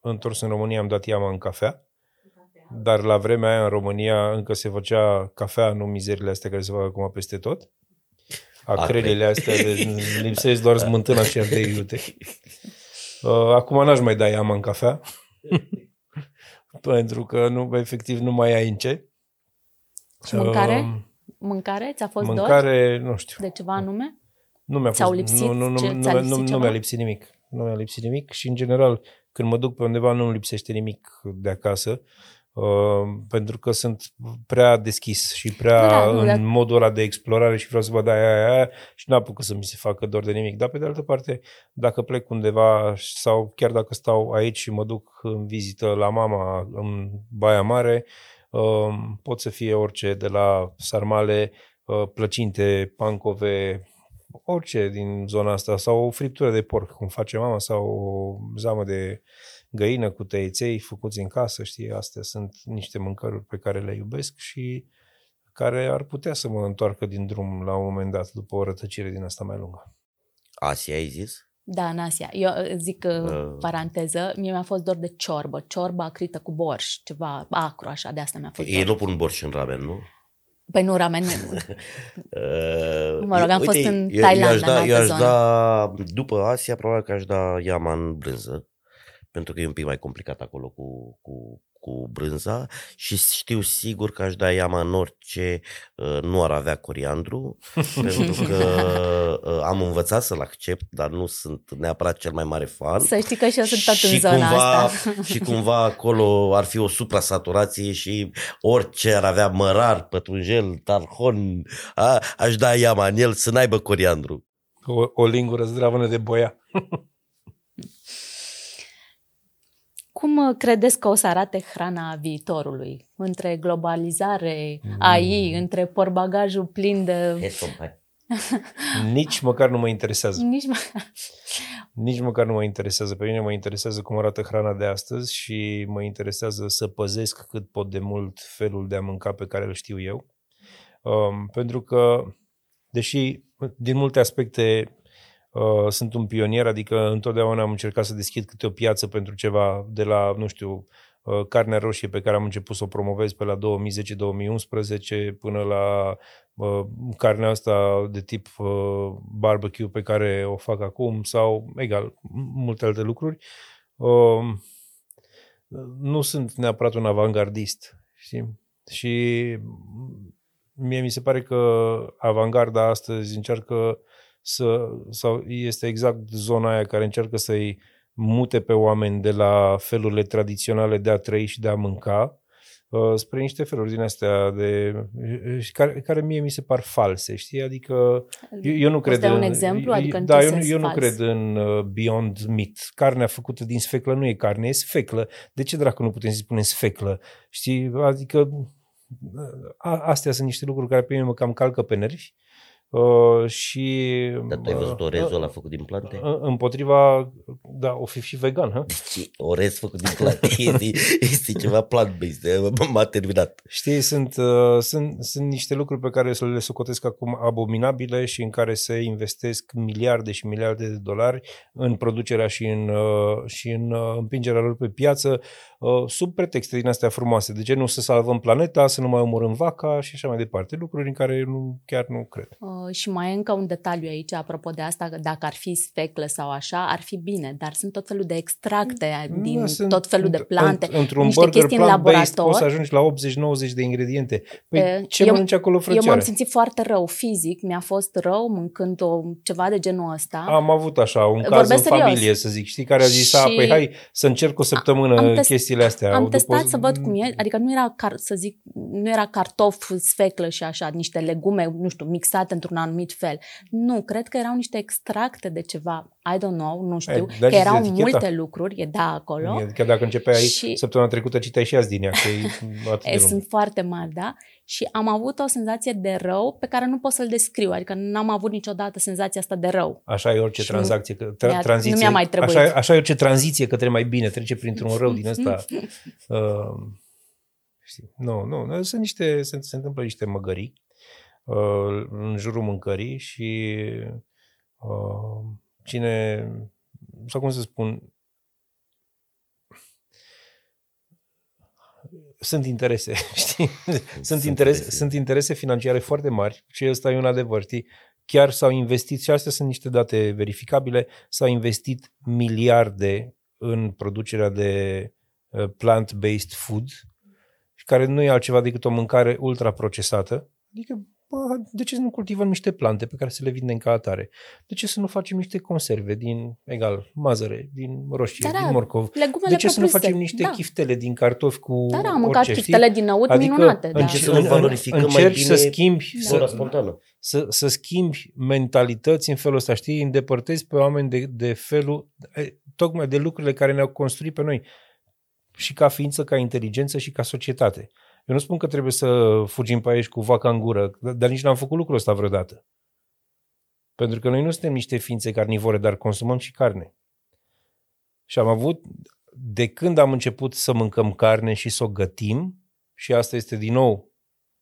întors în România am dat iama în cafea, dar la vremea aia în România încă se făcea cafea, nu mizerile astea care se fac acum peste tot. Acrelele astea, de, lipsesc doar smântâna și ardei iute. Uh, Acum n-aș mai da iama în cafea, pentru că nu, efectiv nu mai ai în ce. Și mâncare? Uh, Mâncare? Ți-a fost dor Mâncare, nu știu. de ceva anume? Nu mi-a Ți-au fost, lipsit? nu, nu, nu, Ce- nu, ți-a nu, lipsit nu, ceva? mi-a lipsit nimic. Nu mi-a lipsit nimic și, în general, când mă duc pe undeva, nu îmi lipsește nimic de acasă, uh, pentru că sunt prea deschis și prea Da, nu, în dar- modul ăla de explorare și vreau să văd aia, aia, aia și nu apucă să mi se facă dor de nimic. Dar, pe de altă parte, dacă plec undeva sau chiar dacă stau aici și mă duc în vizită la mama în Baia Mare, uh, pot să fie orice, de la sarmale, uh, plăcinte, pancove, orice din zona asta, sau o friptură de porc, cum face mama, sau o zamă de găină cu tăieței făcuți în casă, știi, astea sunt niște mâncăruri pe care le iubesc și care ar putea să mă întoarcă din drum la un moment dat, după o rătăcire din asta mai lungă. Asia, ai zis? Da, în Asia. Eu uh, zic uh, Uh. paranteză, mie mi-a fost dor de ciorbă, ciorbă acrită cu borș, ceva acru așa, de asta mi-a fost Ei dor. nu pun borș în ramen, nu? Păi nu, ramen, nu. Uh, Mă rog, am uite, fost în eu, Thailanda, eu aș da, în eu altă aș zonă. da, după Asia, probabil că aș da iama în brânză, pentru că e un pic mai complicat acolo cu, cu, cu brânza și știu sigur că aș da iama în orice uh, nu ar avea coriandru, pentru că uh, am învățat să-l accept, dar nu sunt neapărat cel mai mare fan. Să știi că și eu sunt tot în și zona cumva, asta. și cumva acolo ar fi o suprasaturație și orice ar avea mărar, pătrunjel, tarhon, a, aș da iama în el să n-aibă coriandru. O, o lingură zdravănă de boia. Cum uh, credeți că o să arate hrana viitorului? Între globalizare, Mm. AI, între porbagajul plin de... Hai să mai- Nici măcar nu mă interesează. Nici mă... Nici măcar nu mă interesează. Pe mine mă interesează cum arată hrana de astăzi și mă interesează să păzesc cât pot de mult felul de a mânca pe care îl știu eu. Um, pentru că, deși din multe aspecte uh, sunt un pionier, adică întotdeauna am încercat să deschid câte o piață pentru ceva de la, nu știu, uh, carnea roșie pe care am început să o promovez pe la 2010-2011 până la uh, carnea asta de tip uh, barbecue pe care o fac acum sau, egal, multe alte lucruri. Uh, nu sunt neapărat un avangardist, știi? Și mie mi se pare că avangarda astăzi încearcă să, sau este exact zona aia care încearcă să-i mute pe oameni de la felurile tradiționale de a trăi și de a mânca uh, spre niște feluri din astea de, care, care mie mi se par false, știi? Adică eu, eu nu Poți cred da în... un exemplu? Adică în da, ce eu, sens eu nu fals? cred în uh, Beyond Meat. Carnea făcută din sfeclă nu e carne, e sfeclă. De ce dracu nu putem să spunem sfeclă? Știi? Adică a, astea sunt niște lucruri care pe mine mă cam calcă pe nervi. Uh, și Dar tu ai văzut uh, orezul ăla făcut din plante? uh, împotriva, da, o fi și vegan, ha? Deci orez făcut din plante este, este ceva plant-based, m-a terminat. Știi, sunt, uh, sunt, sunt niște lucruri pe care să le socotesc acum abominabile și în care se investesc miliarde și miliarde de dolari în producerea și în, uh, și în uh, împingerea lor pe piață uh, sub pretexte din astea frumoase. De ce nu să salvăm planeta, să nu mai omorâm vaca și așa mai departe. Lucruri în care nu, chiar nu cred. Uh, și mai e încă un detaliu aici, apropo de asta, că dacă ar fi sfeclă sau așa, ar fi bine, dar sunt tot felul de extracte din Da, sunt tot felul de înt- plante, înt- Într-un niște burger chestii în plant-based laborator. poți să ajungi la 80-90 de ingrediente. Păi E, ce eu- mănânci acolo, Eu frățioare? m-am simțit foarte rău fizic, mi-a fost rău mâncând o, ceva de genul ăsta. Am avut așa un caz Vorbesc în serios. familie, să zic, știi, care a zis, Și- a, păi hai să încerc o săptămână Am test- chestiile astea. Am După- testat să văd cum e, adică nu era, car, să zic, nu era cartof, sfeclă și așa, niște legume, nu știu, mixate într-un anumit fel. Nu, cred că erau niște extracte de ceva, I don't know, nu știu, dar că și erau eticheta. multe lucruri, e da acolo. Adică dacă începeai Și- săptămâna trecută, citeai și azi din ea, că e atât de E, lung. sunt foarte mari, da? Și am avut o senzație de rău pe care nu pot să-l descriu, adică n-am avut niciodată senzația asta de rău. Așa e orice Și tranzacție, că, mi-a- tra- tranziție, nu mi-a mai trebuit. Așa, e- așa e orice tranziție către mai bine, trece printr-un rău din ăsta. uh, știi, nu, nu, nu, sunt niște, se, se întâmplă niște măgării uh, în jurul mâncării și uh, cine, sau cum să spun, sunt interese, știi? Sunt, interese, interese. sunt interese financiare foarte mari și ăsta e un adevăr, știi? Chiar s-au investit, și astea sunt niște date verificabile, s-au investit miliarde în producerea de uh, plant-based food, care nu e altceva decât o mâncare ultraprocesată. Adică, bă, de ce să nu cultivăm niște plante pe care să le vindem ca atare? De ce să nu facem niște conserve din, egal, mazăre, din roșie, Da, da, din morcov? Legumele De ce să nu propriu-zise. facem niște da. chiftele din cartofi cu Da, da, am mâncat orice, chiftele știi? din năut Adică minunate. Da. încerc înce- să nu valorificăm mai încerci bine să schimbi, Flora să, spontană. să, să schimbi mentalități în felul ăsta, știi? Îndepărtezi pe oameni de, de felul, tocmai de lucrurile care ne-au construit pe noi și ca ființă, ca inteligență și ca societate. Eu nu spun că trebuie să fugim pe aici cu vaca în gură, dar nici n-am făcut lucrul ăsta vreodată. Pentru că noi nu suntem niște ființe carnivore, dar consumăm și carne. Și am avut, de când am început să mâncăm carne și să o gătim, și asta este din nou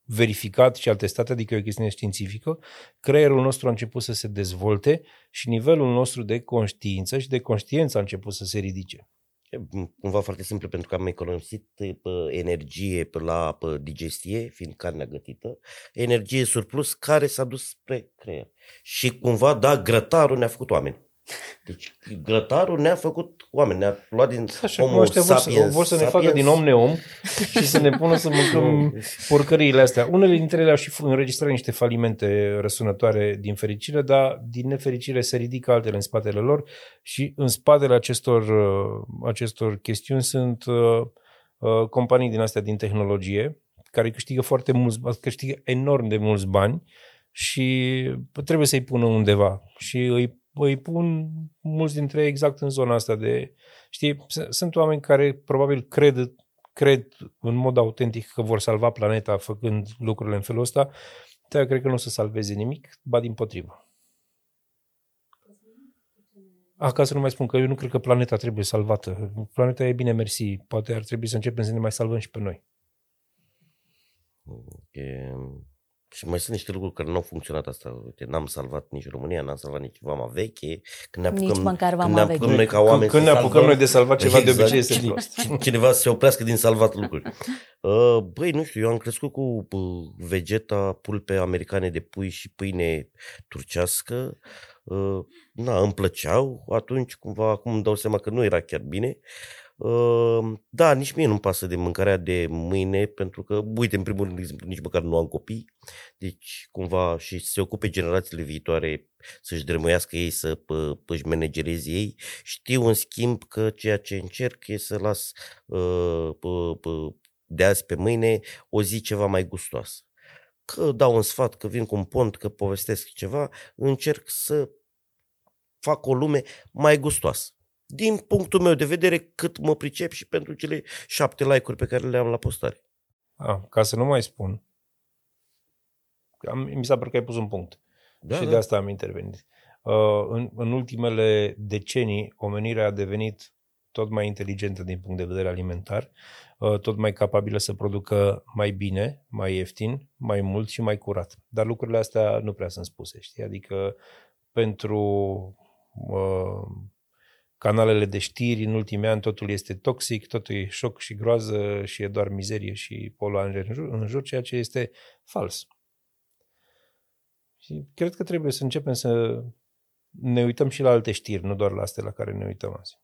verificat și atestat, adică e o chestiune științifică, creierul nostru a început să se dezvolte și nivelul nostru de conștiință și de conștiință a început să se ridice. E cumva foarte simplu pentru că am economisit pe energie pe la pe digestie, fiind carnea gătită, energie surplus care s-a dus spre creier. Și cumva, da, grătarul ne-a făcut oameni. Deci grătarul ne-a făcut oameni, ne-a luat din Așa cum homo ăștia vor să, sapiens vor să ne facă sapiens. din om neom și să ne pună să mâncăm porcăriile astea. Unele dintre ele au și înregistrat niște falimente răsunătoare din fericire, dar din nefericire se ridică altele în spatele lor și în spatele acestor, uh, acestor chestiuni sunt uh, uh, companii din astea din tehnologie care câștigă foarte mulți, câștigă enorm de mulți bani și trebuie să-i pună undeva și îi, îi pun mulți dintre ei exact în zona asta de, știi, s- sunt oameni care probabil cred, cred în mod autentic că vor salva planeta făcând lucrurile în felul ăsta, dar eu cred că nu o să salveze nimic, ba din potrivă. Ah, ca să nu mai spun că eu nu cred că planeta trebuie salvată. Planeta e bine, mersi. Poate ar trebui să începem să ne mai salvăm și pe noi. E, Și mai sunt niște lucruri care nu au funcționat asta. Uite, n-am salvat nici România, n-am salvat nici Vama Veche. Când ne apucăm, Nici măcar când Vama ne apucăm Veche. noi ca oameni Când să ne apucăm salvăm, noi de salvat ceva, de Exact. obicei este prost. cineva să se oprească din salvat lucruri. Uh, Băi, nu știu, eu am crescut cu uh, vegeta, pulpe americane de pui și pâine turcească. Uh, Na, îmi plăceau atunci, cumva, acum îmi dau seama că nu era chiar bine. Uh, Da, nici mie nu-mi pasă de mâncarea de mâine, pentru că, uite, în primul rând, de exemplu, nici măcar nu am copii, deci, cumva, și să se ocupe generațiile viitoare să-și drămăiască ei, să pă- își managereze ei. Știu, în schimb, că ceea ce încerc e să las uh, pă- pă- de azi pe mâine o zi ceva mai gustoasă. Că dau un sfat, că vin cu un pont, că povestesc ceva, încerc să fac o lume mai gustoasă. Din punctul meu de vedere, cât mă pricep și pentru cele șapte like-uri pe care le am la postare. Ah, ca să nu mai spun, am, mi s-a părut că ai pus un punct. Da, și da. de asta am intervenit. Uh, în, în ultimele decenii, omenirea a devenit tot mai inteligentă din punct de vedere alimentar, uh, tot mai capabilă să producă mai bine, mai ieftin, mai mult și mai curat. Dar lucrurile astea nu prea sunt spuse, știi? Adică pentru uh, canalele de știri în ultimii ani totul este toxic, totul e șoc și groază și e doar mizerie și poluare în jur, în jur, ceea ce este fals. Și cred că trebuie să începem să ne uităm și la alte știri, nu doar la astea la care ne uităm azi.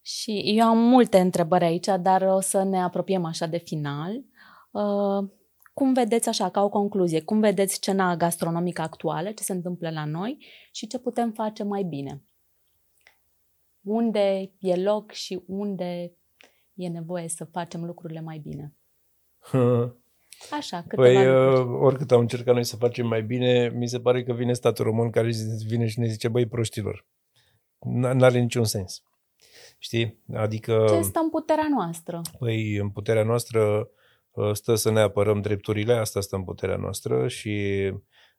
Și eu am multe întrebări aici, dar o să ne apropiem așa de final. Uh, cum vedeți așa, ca o concluzie, cum vedeți scena gastronomică actuală, ce se întâmplă la noi și ce putem face mai bine? Unde e loc și unde e nevoie să facem lucrurile mai bine? Așa, câteva Păi, lucruri. uh, oricât am încercat noi să facem mai bine, mi se pare că vine statul român care vine și ne zice, băi, proștilor, n- n-are niciun sens. Știi? Adică, Ce stă în puterea noastră? păi, în puterea noastră uh, stă să ne apărăm drepturile, asta stă în puterea noastră și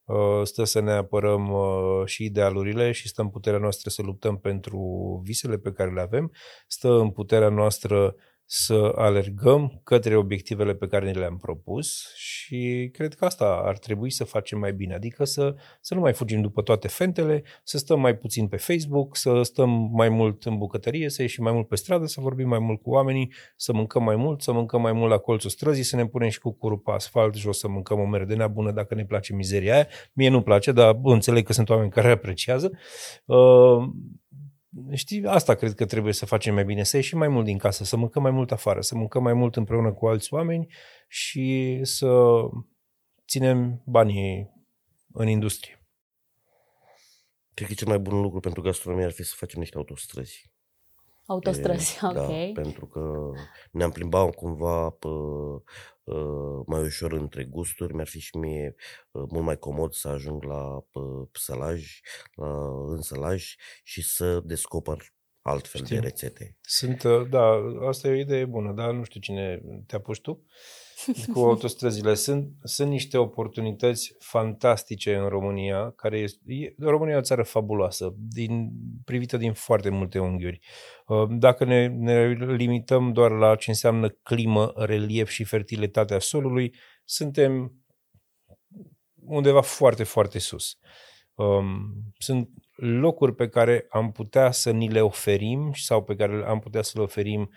uh, stă să ne apărăm uh, și idealurile și stă în puterea noastră să luptăm pentru visele pe care le avem, stă în puterea noastră să alergăm către obiectivele pe care ne le-am propus și cred că asta ar trebui să facem mai bine, adică să, să nu mai fugim după toate fentele, să stăm mai puțin pe Facebook, să stăm mai mult în bucătărie, să ieșim mai mult pe stradă, să vorbim mai mult cu oamenii, să mâncăm mai mult, să mâncăm mai mult la colțul străzii, să ne punem și cu curul pe asfalt jos să mâncăm o merdena bună dacă ne place mizeria aia. Mie nu place, dar bă, înțeleg că sunt oameni care apreciază. Uh, Știi, asta cred că trebuie să facem mai bine, să ieșim mai mult din casă, să mâncăm mai mult afară, să mâncăm mai mult împreună cu alți oameni și să ținem banii în industrie. Cred că cel mai bun lucru pentru gastronomie ar fi să facem niște autostrăzi. Autostrăzi, E, ok. Da, pentru că ne-am plimbat cumva pe, uh, mai ușor între gusturi. Mi-ar fi și mie uh, mult mai comod să ajung la pe, sălaj, la însălaj și să descoper altfel Știu. de rețete. Sunt, uh, da, asta e o idee bună, dar nu știu cine te-a pus tu cu autostrăzile. Sunt, sunt niște oportunități fantastice în România, care este, e, România e o țară fabuloasă, din, privită din foarte multe unghiuri. Uh, Dacă ne, ne limităm doar la ce înseamnă climă, relief și fertilitatea solului, suntem undeva foarte, foarte sus. Um, sunt locuri pe care am putea să ni le oferim sau pe care am putea să le oferim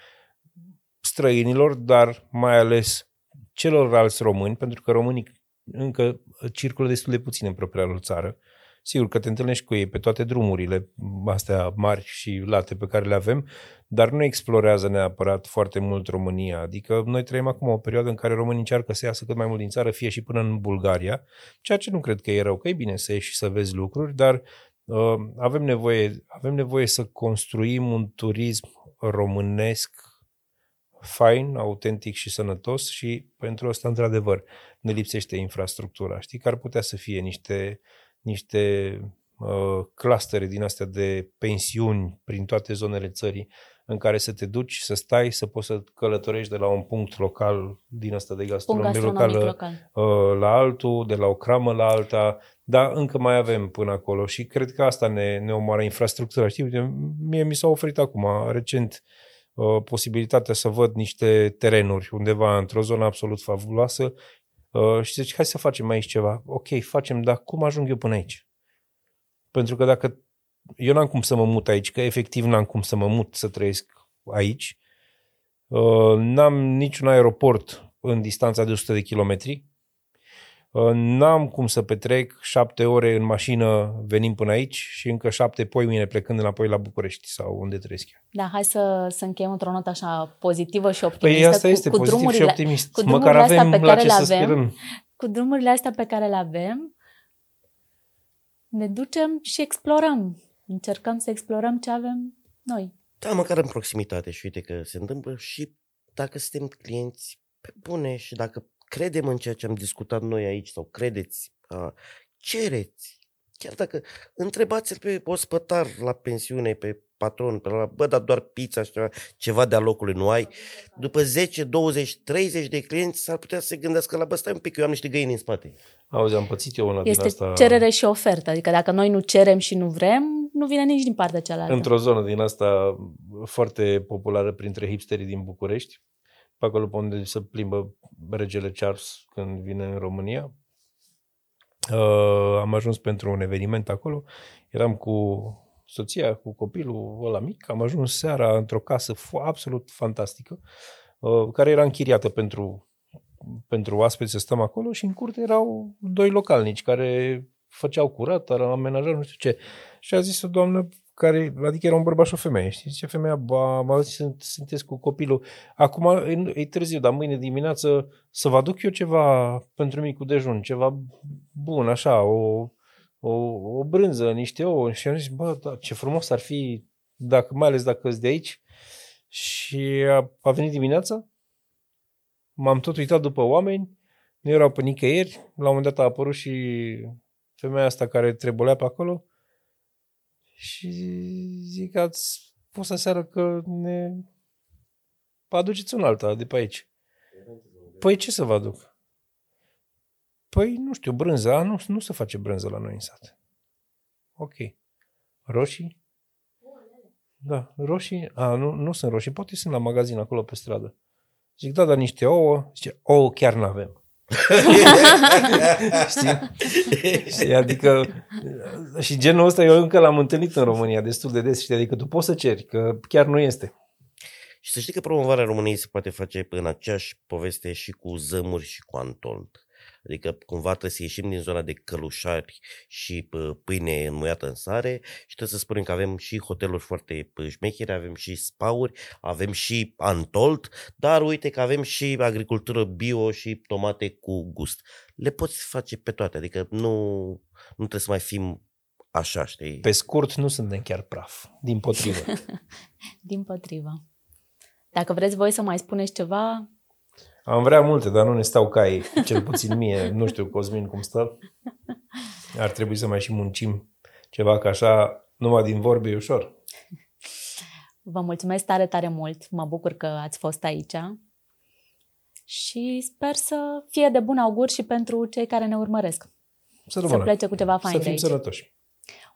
străinilor, dar mai ales celorlalți români, pentru că românii încă circulă destul de puțin în propria lor țară. Sigur că te întâlnești cu ei pe toate drumurile astea mari și late pe care le avem, dar nu explorează neapărat foarte mult România. Adică noi trăim acum o perioadă în care românii încearcă să iasă cât mai mult din țară, fie și până în Bulgaria, ceea ce nu cred că e rău, că e bine să ieși și să vezi lucruri, dar uh, avem, nevoie, avem nevoie să construim un turism românesc fain, autentic și sănătos și pentru asta, într-adevăr, ne lipsește infrastructura. Știi că ar putea să fie niște, niște uh, clustere din astea de pensiuni prin toate zonele țării în care să te duci, să stai, să poți să călătorești de la un punct local din asta de Un gastronomie gastronomic locală local. uh, la altul, de la o cramă la alta, dar încă mai avem până acolo și cred că asta ne, ne omoară infrastructura. Știi, uite, mie mi s-a oferit acum, recent, uh, posibilitatea să văd niște terenuri undeva într-o zonă absolut fabuloasă, Uh, și zici, hai să facem aici ceva. Ok, facem, dar cum ajung eu până aici? Pentru că dacă eu n-am cum să mă mut aici, că efectiv n-am cum să mă mut să trăiesc aici, uh, n-am niciun aeroport în distanța de 100 de kilometri, uh, n-am cum să petrec șapte ore în mașină venim până aici și încă șapte poi mine plecând înapoi la București sau unde trăiesc eu. Da, hai să, să încheiem într-o notă așa pozitivă și optimistă. Păi asta cu, este, cu pozitiv și drumurile, optimist. cu Măcar drumurile astea avem pe la care ce le să avem. sperăm. cu drumurile astea pe care le avem, ne ducem și explorăm. Încercăm să explorăm ce avem noi. Da, măcar în proximitate și uite că se întâmplă și dacă suntem clienți pe bune și dacă credem în ceea ce am discutat noi aici sau credeți, a, cereți. Chiar dacă întrebați-l pe ospătar la pensiune, pe patron, pe la, bă, dar doar pizza și ceva, ceva de-a locului nu ai. După 10, 20, 30 de clienți s-ar putea să se gândească la, bă, stai un pic, eu am niște găini în spate. Auzi, am pățit eu una din Este asta cerere și ofertă. Adică dacă noi nu cerem și nu vrem, nu vine nici din partea cealaltă. într-o zonă din asta foarte populară printre hipsterii din București, pe acolo pe unde se plimbă regele Charles când vine în România. Uh, am ajuns pentru un eveniment acolo, eram cu soția, cu copilul ăla mic, am ajuns seara într-o casă fo- absolut fantastică, uh, care era închiriată pentru, pentru oaspeți să stăm acolo și în curte erau doi localnici care făceau curat, amenajau, nu știu ce. Și a zis o doamnă care, adică era un bărbat și o femeie, știi? Zice femeia, ba, m-a zis, sunt, sunteți cu copilul. Acum e, e târziu, dar mâine dimineață să vă aduc eu ceva pentru micul dejun, ceva bun, așa, o, o, o brânză, niște ouă. Și am zis, bă, da, ce frumos ar fi, dacă, mai ales dacă sunt de aici. Și a, a venit dimineața, m-am tot uitat după oameni, nu erau pe nicăieri, la un moment dat a apărut și femeia asta care trebuia pe acolo și zic, ați pus aseară că ne aduceți un alta de pe aici. Păi ce să vă aduc? Păi, nu știu, brânză. A, nu, nu se face brânză la noi în sat. Ok. Roșii? Da, roșii. A, nu, nu sunt roșii. Poate sunt la magazin acolo pe stradă. Zic, da, dar niște ouă. Zice, ouă chiar nu avem. Știi? Știi? Adică și genul ăsta eu încă l-am întâlnit în România destul de des. Știi? Adică tu poți să ceri, că chiar nu este. Și să știi că promovarea României se poate face în aceeași poveste și cu zămuri și cu antolt. Adică cumva trebuie să ieșim din zona de călușari și pă, pâine înmuiată în sare și trebuie să spunem că avem și hoteluri foarte pă, șmechere, avem și spauri, avem și antolt, dar uite că avem și agricultură bio și tomate cu gust. Le poți face pe toate, adică nu, nu trebuie să mai fim așa, știi? Pe scurt, nu suntem chiar praf. Din potrivă. Din potrivă. Dacă vreți voi să mai spuneți ceva, Am vrea multe, dar nu ne stau cai, cel puțin mie. Nu știu, Cosmin, cum stă. Ar trebui să mai și muncim ceva, că așa, numai din vorbe e ușor. vă mulțumesc tare, tare mult. Mă bucur că ați fost aici. Și sper să fie de bun augur și pentru cei care ne urmăresc. Să Să rămână. plece cu ceva fain Să de fim aici. sănătoși.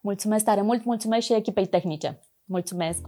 Mulțumesc tare mult, mulțumesc și echipei tehnice. Mulțumesc!